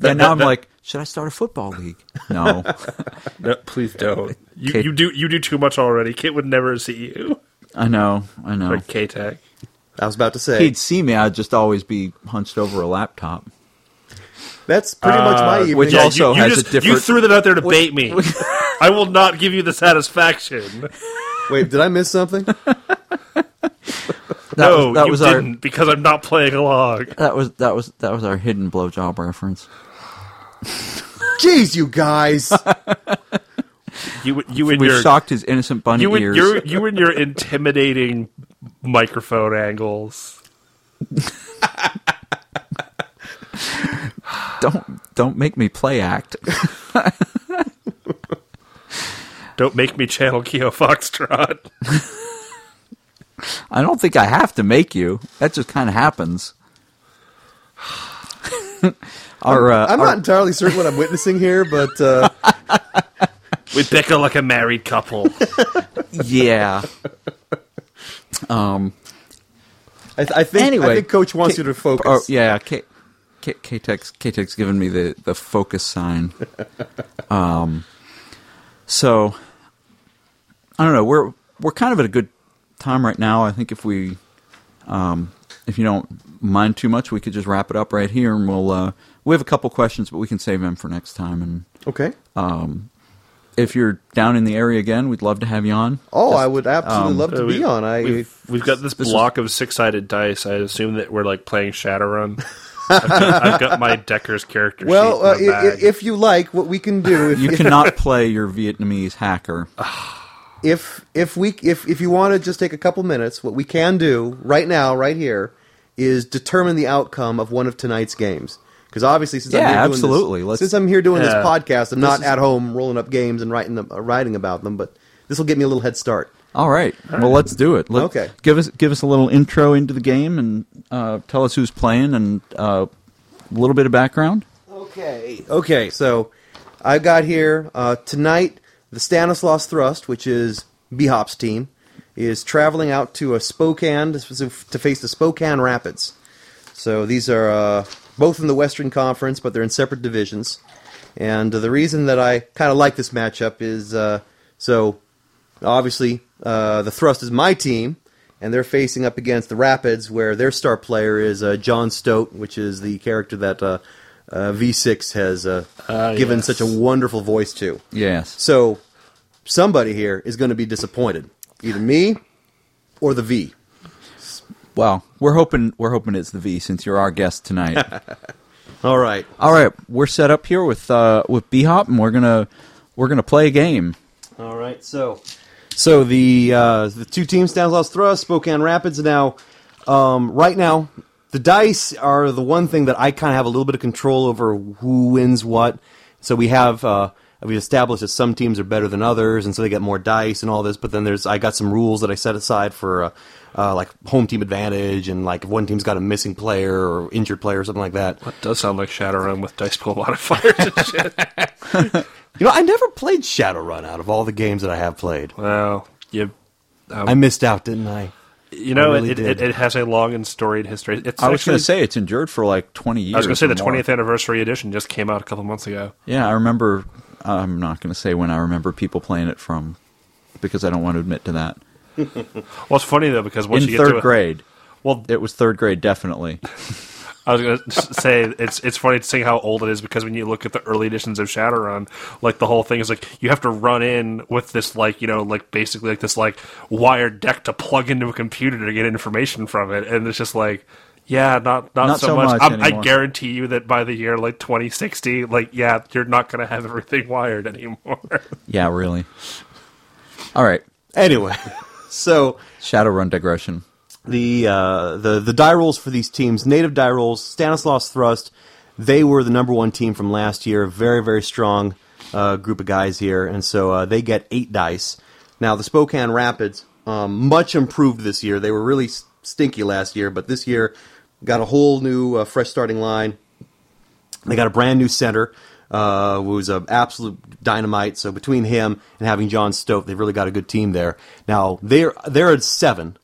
Yeah, now I'm like, should I start a football league? No. No, please don't. You, Kate- you do you do too much already. Kit would never see you. I know. I know. Like K-Tech. I was about to say He'd see me. I'd just always be hunched over a laptop. that's pretty much my Uh, evening. which Yeah, also you, you has just, a different- You threw that out there to bait me. I will not give you the satisfaction. Wait, did I miss something? That no, was, that you was didn't our because I'm not playing along. that was that was that was our hidden blowjob reference. Jeez, you guys! You you and We your shocked his innocent bunny you and ears. your you and your intimidating microphone angles. Don't don't make me play act. Don't make me channel Keo Foxtrot. I don't think I have to make you. That just kind of happens. Our, uh, I'm our- not entirely certain what I'm witnessing here, but uh, We bicker like a married couple. yeah. Um. I, th- I think Anyway, I think Coach wants K- you to focus. Oh yeah, K, K, K-Tech's, K-Tech's given me the, the focus sign. um, so I don't know. We're we're kind of at a good time right now. I think if we, um, if you don't mind too much, we could just wrap it up right here, and we'll uh, we have a couple questions, but we can save them for next time. And Okay. if you're down in the area again, we'd love to have you on. Oh, I would absolutely love to Uh, be on. I We've, we've got this, This block of six-sided dice. I assume that we're like playing Shadowrun. I've, got, I've got my Decker's character well, uh, sheet in i- bag. if you like, what we can do if You cannot play your Vietnamese hacker. if if we if if you want to just take a couple minutes, what we can do right now, right here, is determine the outcome of one of tonight's games. Because obviously, since I'm Yeah, here doing absolutely. this, since I'm here doing Yeah. this podcast, I'm not is- at home rolling up games and writing them, uh, writing about them. But this will get me a little head start. All right. Well, let's do it. Let, Okay. Give us give us a little intro into the game and uh, tell us who's playing and uh, a little bit of background. Okay. Okay. So I've got here uh, tonight the Stanislaus Thrust, which is B-Hop's team, is traveling out to a Spokane to, to face the Spokane Rapids. So these are uh, both in the Western Conference, but they're in separate divisions. And uh, the reason that I kind of like this matchup is uh, so obviously uh, the Thrust is my team, and they're facing up against the Rapids, where their star player is uh, John Stote, which is the character that uh, uh, V6 has uh, Ah, given yes. such a wonderful voice to. Yes. So somebody here is going to be disappointed, either me or the V. Well, we're hoping we're hoping it's the V since you're our guest tonight. All right. All right, we're set up here with uh, with B Hop, and we're gonna we're gonna play a game. All right, so so the uh, the two teams, Stanislaus Thrust, Spokane Rapids. Now, um, right now, the dice are the one thing that I kind of have a little bit of control over who wins what. So we have uh, we established that some teams are better than others, and so they get more dice and all this. But then there's I got some rules that I set aside for uh, uh, like home team advantage, and like if one team's got a missing player or injured player or something like that. That does sound like Shadowrun with dice pool modifiers and shit. You know, I never played Shadowrun out of all the games that I have played. Well, you, um, I missed out, didn't I? you know, really it, it, it has a long and storied history. It's I was gonna say it's endured for like twenty years. I was going to say the more. 20th anniversary edition just came out a couple months ago. Yeah, I remember. I'm not gonna say when I remember people playing it from, because I don't want to admit to that. Well, it's funny though because once In you get third to a, grade, well, it was third grade definitely. I was going to say it's it's funny to see how old it is because when you look at the early editions of Shadowrun, like the whole thing is like you have to run in with this like you know like basically like this like wired deck to plug into a computer to get information from it, and it's just like. Yeah, not not, Not so, so much. much I'm- I guarantee you that by the year like 2060, like yeah, you're not going to have everything wired anymore. Yeah, really. All right, Anyway, so Shadowrun digression. the uh, the the die rolls for these teams, native die rolls, Stanislaus Thrust, they were the number one team from last year, very very strong. uh, group of guys here, and so uh, they get eight dice. Now the Spokane Rapids, um, much improved this year. They were really stinky last year, but this year got a whole new uh, fresh starting line. They got a brand new center, uh, who's an absolute dynamite. So between him and having John Stote, they've really got a good team there. Now they're they're at seven,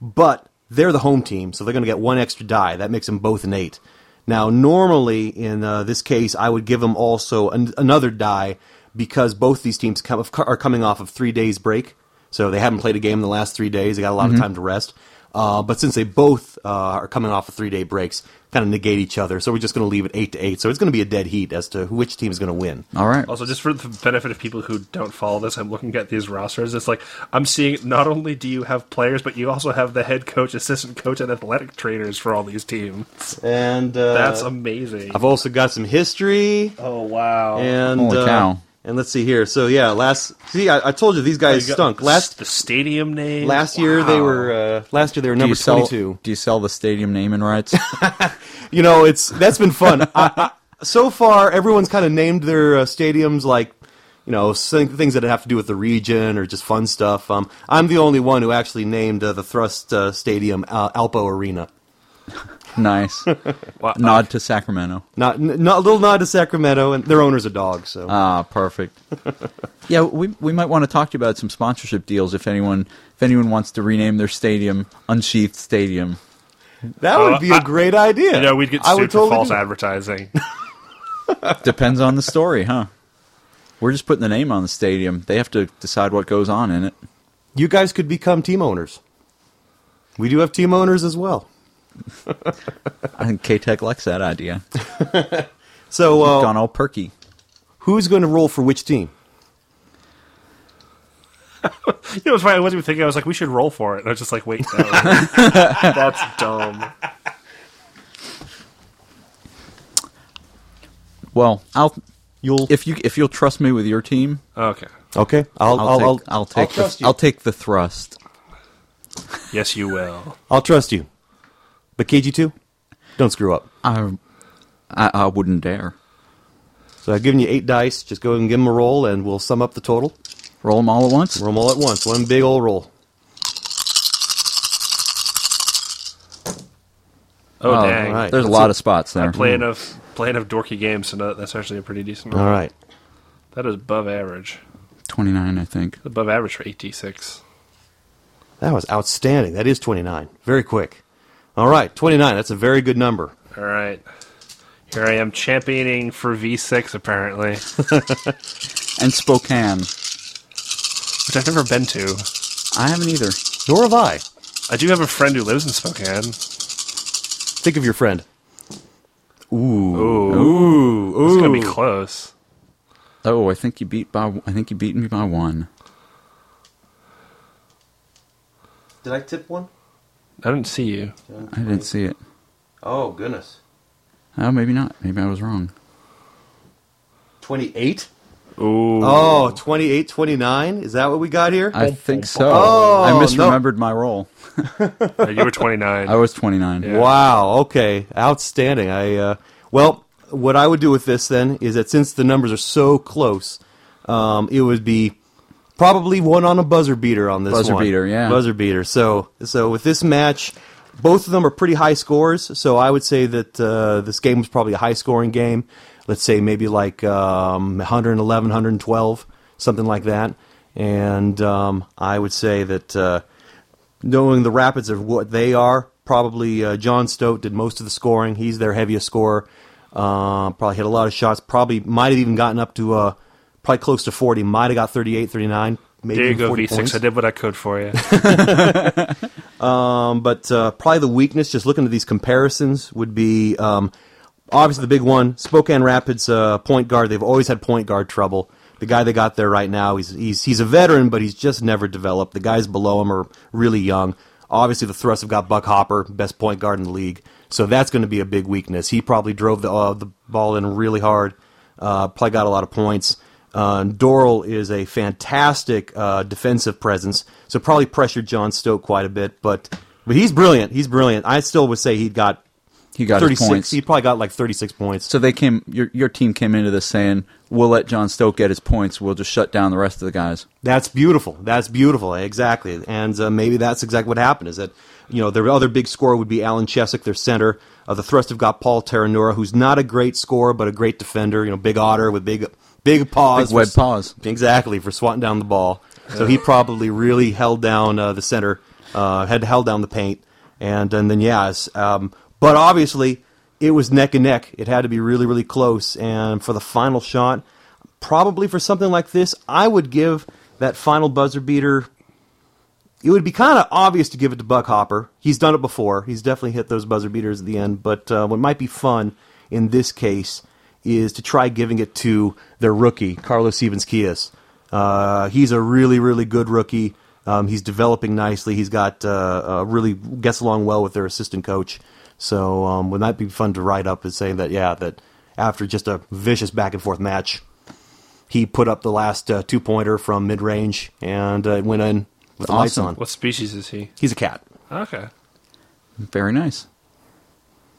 but they're the home team, so they're going to get one extra die. That makes them both an eight. Now, normally in uh, this case, I would give them also an- another die because both these teams come, are coming off of three days break, so they haven't played a game in the last three days. They got a lot of time to rest. Uh, but since they both uh, are coming off of three day breaks, kind of negate each other. So we're just going to leave it eight to eight. So it's going to be a dead heat as to which team is going to win. All right. Also, just for the benefit of people who don't follow this, I'm looking at these rosters. It's like I'm seeing not only do you have players, but you also have the head coach, assistant coach, and athletic trainers for all these teams. And uh, That's amazing. I've also got some history Oh wow! and Holy uh, cow. And let's see here. So yeah, last see I, I told you these guys You stunk. Last the stadium name. last year they were uh, last year they were do number sell, twenty two. Do you sell the stadium naming rights? You know, it's that's been fun. I, I, so far, everyone's kind of named their uh, stadiums like you know things that have to do with the region or just fun stuff. Um, I'm the only one who actually named uh, the Thrust uh, Stadium uh, Alpo Arena. Nice. Wow. Nod to Sacramento. Not, n- not a little nod to Sacramento, and their owner's a dog. So Ah, perfect. yeah, we we might want to talk to you about some sponsorship deals if anyone if anyone wants to rename their stadium Unsheathed Stadium. that would Uh, be a I- great idea. You know, we'd get I sued would for totally false advertising. Depends on the story, huh? We're just putting the name on the stadium. They have to decide what goes on in it. You guys could become team owners. We do have team owners as well. I think K Tech likes that idea. So uh, Gone all perky. who's going to roll for which team? you know, it's funny. I wasn't even thinking. I was like, we should roll for it. And I was just like, wait, no, that's dumb. Well, I'll You'll if you if you'll trust me with your team, Okay. okay. I'll I'll, I'll, take, I'll, I'll take trust the. I'll take the thrust. Yes, you will. I'll trust you. But KG two, don't screw up. I, I I wouldn't dare So I've given you eight dice. Just go and give them a roll, and we'll sum up the total. roll them all at once. Roll them all at once. One big old roll. Oh, Oh, dang! all right. There's a lot it. of spots there. I'm playing hmm. of playing of dorky games, so no, that's actually a pretty decent. All roll. right. That is above average. Twenty nine, I think. Above average for AT six. That was outstanding. That is 29. Very quick. All right, 29. That's a very good number. All right. Here I am championing for V6 apparently, And Spokane. which I've never been to. I haven't either. Nor have I. I do have a friend who lives in Spokane. Think of your friend. Ooh, Ooh, Ooh. it's gonna be close. Oh, I think you beat by. I think you beat me by one. Did I tip one? I didn't see you. I didn't see it. Oh, goodness. Oh, maybe not. Maybe I was wrong. 28? Ooh. Oh, 28, 29? Is that what we got here? I think so. Oh, I no. misremembered my role. You were 29. I was 29. Yeah. Wow. Okay. Outstanding. I uh, well, what I would do with this then is that since the numbers are so close, um, it would be probably one on a buzzer beater on this Buzzer one. beater, yeah. Buzzer beater. So so with this match, both of them are pretty high scores. So I would say that uh, this game was probably a high scoring game. Let's say maybe like um, 111, 112, something like that. And um, I would say that. Uh, knowing the Rapids of what they are, probably uh, John Stote did most of the scoring. He's their heaviest scorer. Uh, probably hit a lot of shots. Probably might have even gotten up to uh, probably close to 40. Might have got 38, 39. Maybe there you go, 40 V6. points. I did what I could for you. Um, but uh, probably the weakness, just looking at these comparisons, would be um, obviously the big one. Spokane Rapids uh, point guard. They've always had point guard trouble. The guy they got there right now, he's he's he's a veteran, but he's just never developed. The guys below him are really young. Obviously, the Thrust have got Buck Hopper, best point guard in the league, so that's going to be a big weakness. He probably drove the uh, the ball in really hard. Uh, probably got a lot of points. Uh, Doral is a fantastic uh, defensive presence, so probably pressured John Stoke quite a bit. But but he's brilliant. He's brilliant. I still would say he got He got 36. points. He probably got like 36 points. So they came. Your your team came into this saying, "We'll let John Stoke get his points. We'll just shut down the rest of the guys." That's beautiful. That's beautiful. Exactly. And uh, maybe that's exactly what happened. Is that you know their other big scorer would be Alan Chesick, their center. Uh, the Thrust have got Paul Terranura, who's not a great scorer but a great defender. You know, big otter with big big paws. Big web for- paws. Exactly for swatting down the ball. So he probably really held down uh, the center, uh, had to held down the paint, and and then yes, um, but obviously it was neck and neck. It had to be really really close, and for the final shot, probably for something like this, I would give that final buzzer beater. It would be kind of obvious to give it to Buck Hopper. He's done it before. He's definitely hit those buzzer beaters at the end. But uh, what might be fun in this case is to try giving it to their rookie, Carlos Stevens Kias. Uh, he's a really, really good rookie. Um, he's developing nicely. He's got uh, uh, really gets along well with their assistant coach. So um, would that be fun to write up and say that yeah that after just a vicious back and forth match, he put up the last uh, two pointer from mid range and uh, it went in with the lights on. What species is he? He's a cat. Okay. Very nice.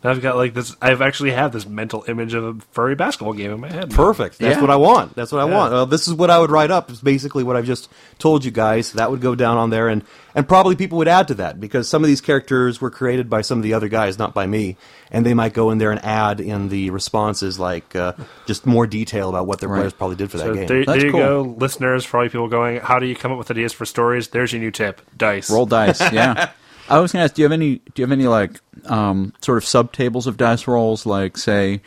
I've got like this. I've actually have this mental image of a furry basketball game in my head. now. Perfect. That's Yeah. what I want. That's what I Yeah. want. Uh, this is what I would write up. It's basically what I've just told you guys. That would go down on there, and and probably people would add to that because some of these characters were created by some of the other guys, not by me, and they might go in there and add in the responses like uh, just more detail about what their Right. players probably did for that game. there, there you cool. go, listeners. For all you people going, how do you come up with ideas for stories? There's your new tip: dice. Roll dice. Yeah. I was going to ask, do you have any? Do you have any like um, sort of subtables of dice rolls? Like, say,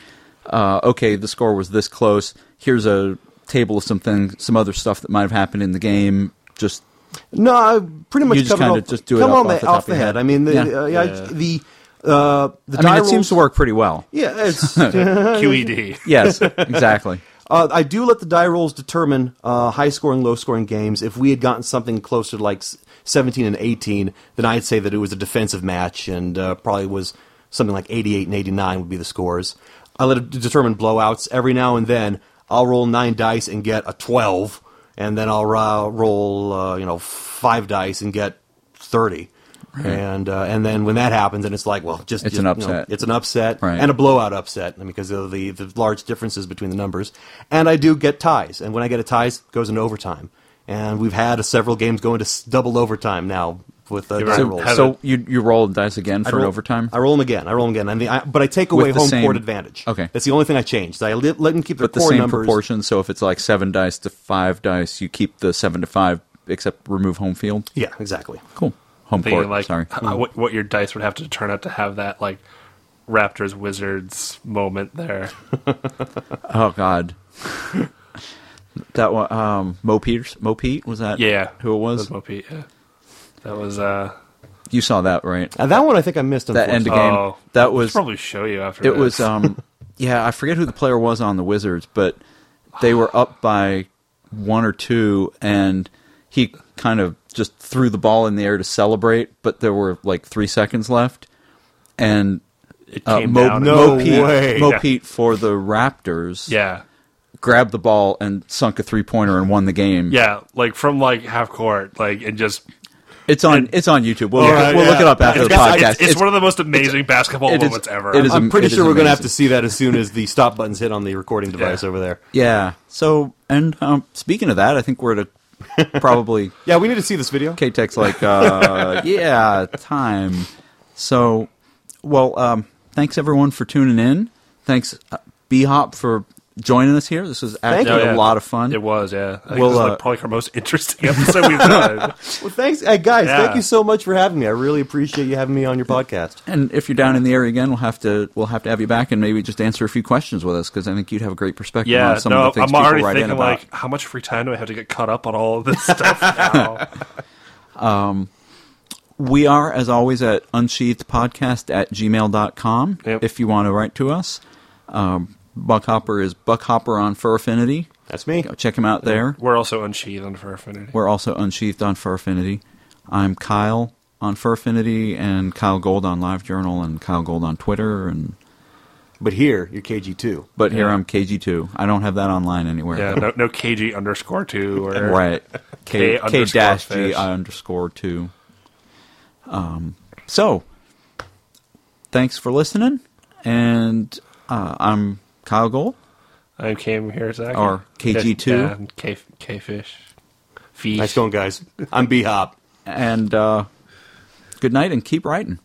uh, okay, the score was this close. Here's a table of some things, some other stuff that might have happened in the game. Just No, I pretty much You just kinda just do it come off- on off the, the off of the head. head. I mean, the Yeah. uh, yeah, Yeah. the uh, the I mean, die it seems to work pretty well. Yeah, it's QED. Yes, exactly. Uh, I do let the die rolls determine uh, high scoring, low scoring games. If we had gotten something closer to like s- 17 and 18, then I'd say that it was a defensive match and uh, probably was something like 88 and 89 would be the scores. I let it determine blowouts. Every now and then, I'll roll nine dice and get a 12, and then I'll uh, roll uh, you know five dice and get 30. And uh, and then when that happens, and it's like, well, just It's just, an you know, upset. it's an upset Right. and a blowout upset because of the, the large differences between the numbers. And I do get ties, and when I get a ties, it goes into overtime. And we've had uh, several games go into double overtime now with uh, You've die already So, rolls. so you you roll dice again I for an roll- overtime. I roll them again. I roll them again. I mean, I, but I take away home same- court advantage. Okay. that's the only thing I changed. I let, let them keep their but the core same numbers. proportion. So if it's like seven dice to five dice, you keep the seven to five, except remove home field. Yeah, exactly. Cool. Home Thinking court. like sorry. uh, what, what your dice would have to turn out to have that like Raptors Wizards moment there. Oh God. That one. Um, Mo Peters. Mo Pete was that? Yeah, Who it was? Was Mo Pete, yeah. That was uh. You saw that right? And that one I think I missed. That end of unfortunately. game. Oh, that I'll was. probably show you after. It this. was. Um. Yeah, I forget who the player was on the Wizards, but they were up by one or two, and he kind of just threw the ball in the air to celebrate, but there were like three seconds left, and It uh, came Mo, down. No Mo Pete, way. Mo Yeah. Pete for the Raptors yeah, grabbed the ball and sunk a three pointer and won the game. yeah, like from like half court, like and just. It's on And- it's on YouTube. We'll, All look, we'll look yeah. it up after It's, the podcast. it's, it's one of the most amazing basketball it is- moments ever. it is I'm pretty It is sure we're going to have amazing. to see that as soon as the stop buttons hit on the recording device Yeah. over there. yeah. So and um, speaking of that, I think we're at a probably Yeah, we need to see this video. K-Tech's like uh, yeah time. So well, um, thanks everyone for tuning in. Thanks uh, B Hop for joining us here. This was actually a Yeah. lot of fun. It was, yeah. I think Well, uh, like probably our most interesting episode we've done. Well, thanks, hey, guys. Yeah. Thank you so much for having me. I really appreciate you having me on your podcast. And if you're down in the area again, we'll have to we'll have to have you back and maybe just answer a few questions with us because I think you'd have a great perspective yeah, on some no, of the things I'm already people write in thinking about. like, how much free time do I have to get caught up on all of this stuff now? We are, as always, at unsheathedpodcast at gmail.com Yep. if you want to write to us. Um, Buck Hopper is Buck Hopper on Fur Affinity. That's me. Go check him out there. We're also unsheathed on Fur Affinity. We're also unsheathed on Fur Affinity. I'm Kyell on Fur Affinity and Kyell Gold on LiveJournal and Kyell Gold on Twitter. And But here, you're KG2. but here Yeah. I'm KG2. I don't have that online anywhere. yeah, no, no KG underscore two or Right. K K, K dash. G I underscore two. Um, so, thanks for listening. And uh, I'm Kyell Gold. I came here Zach. Or KG2. Yeah, K K fish. Fish. Nice going, guys. I'm B Hop. And uh, good night and keep writing.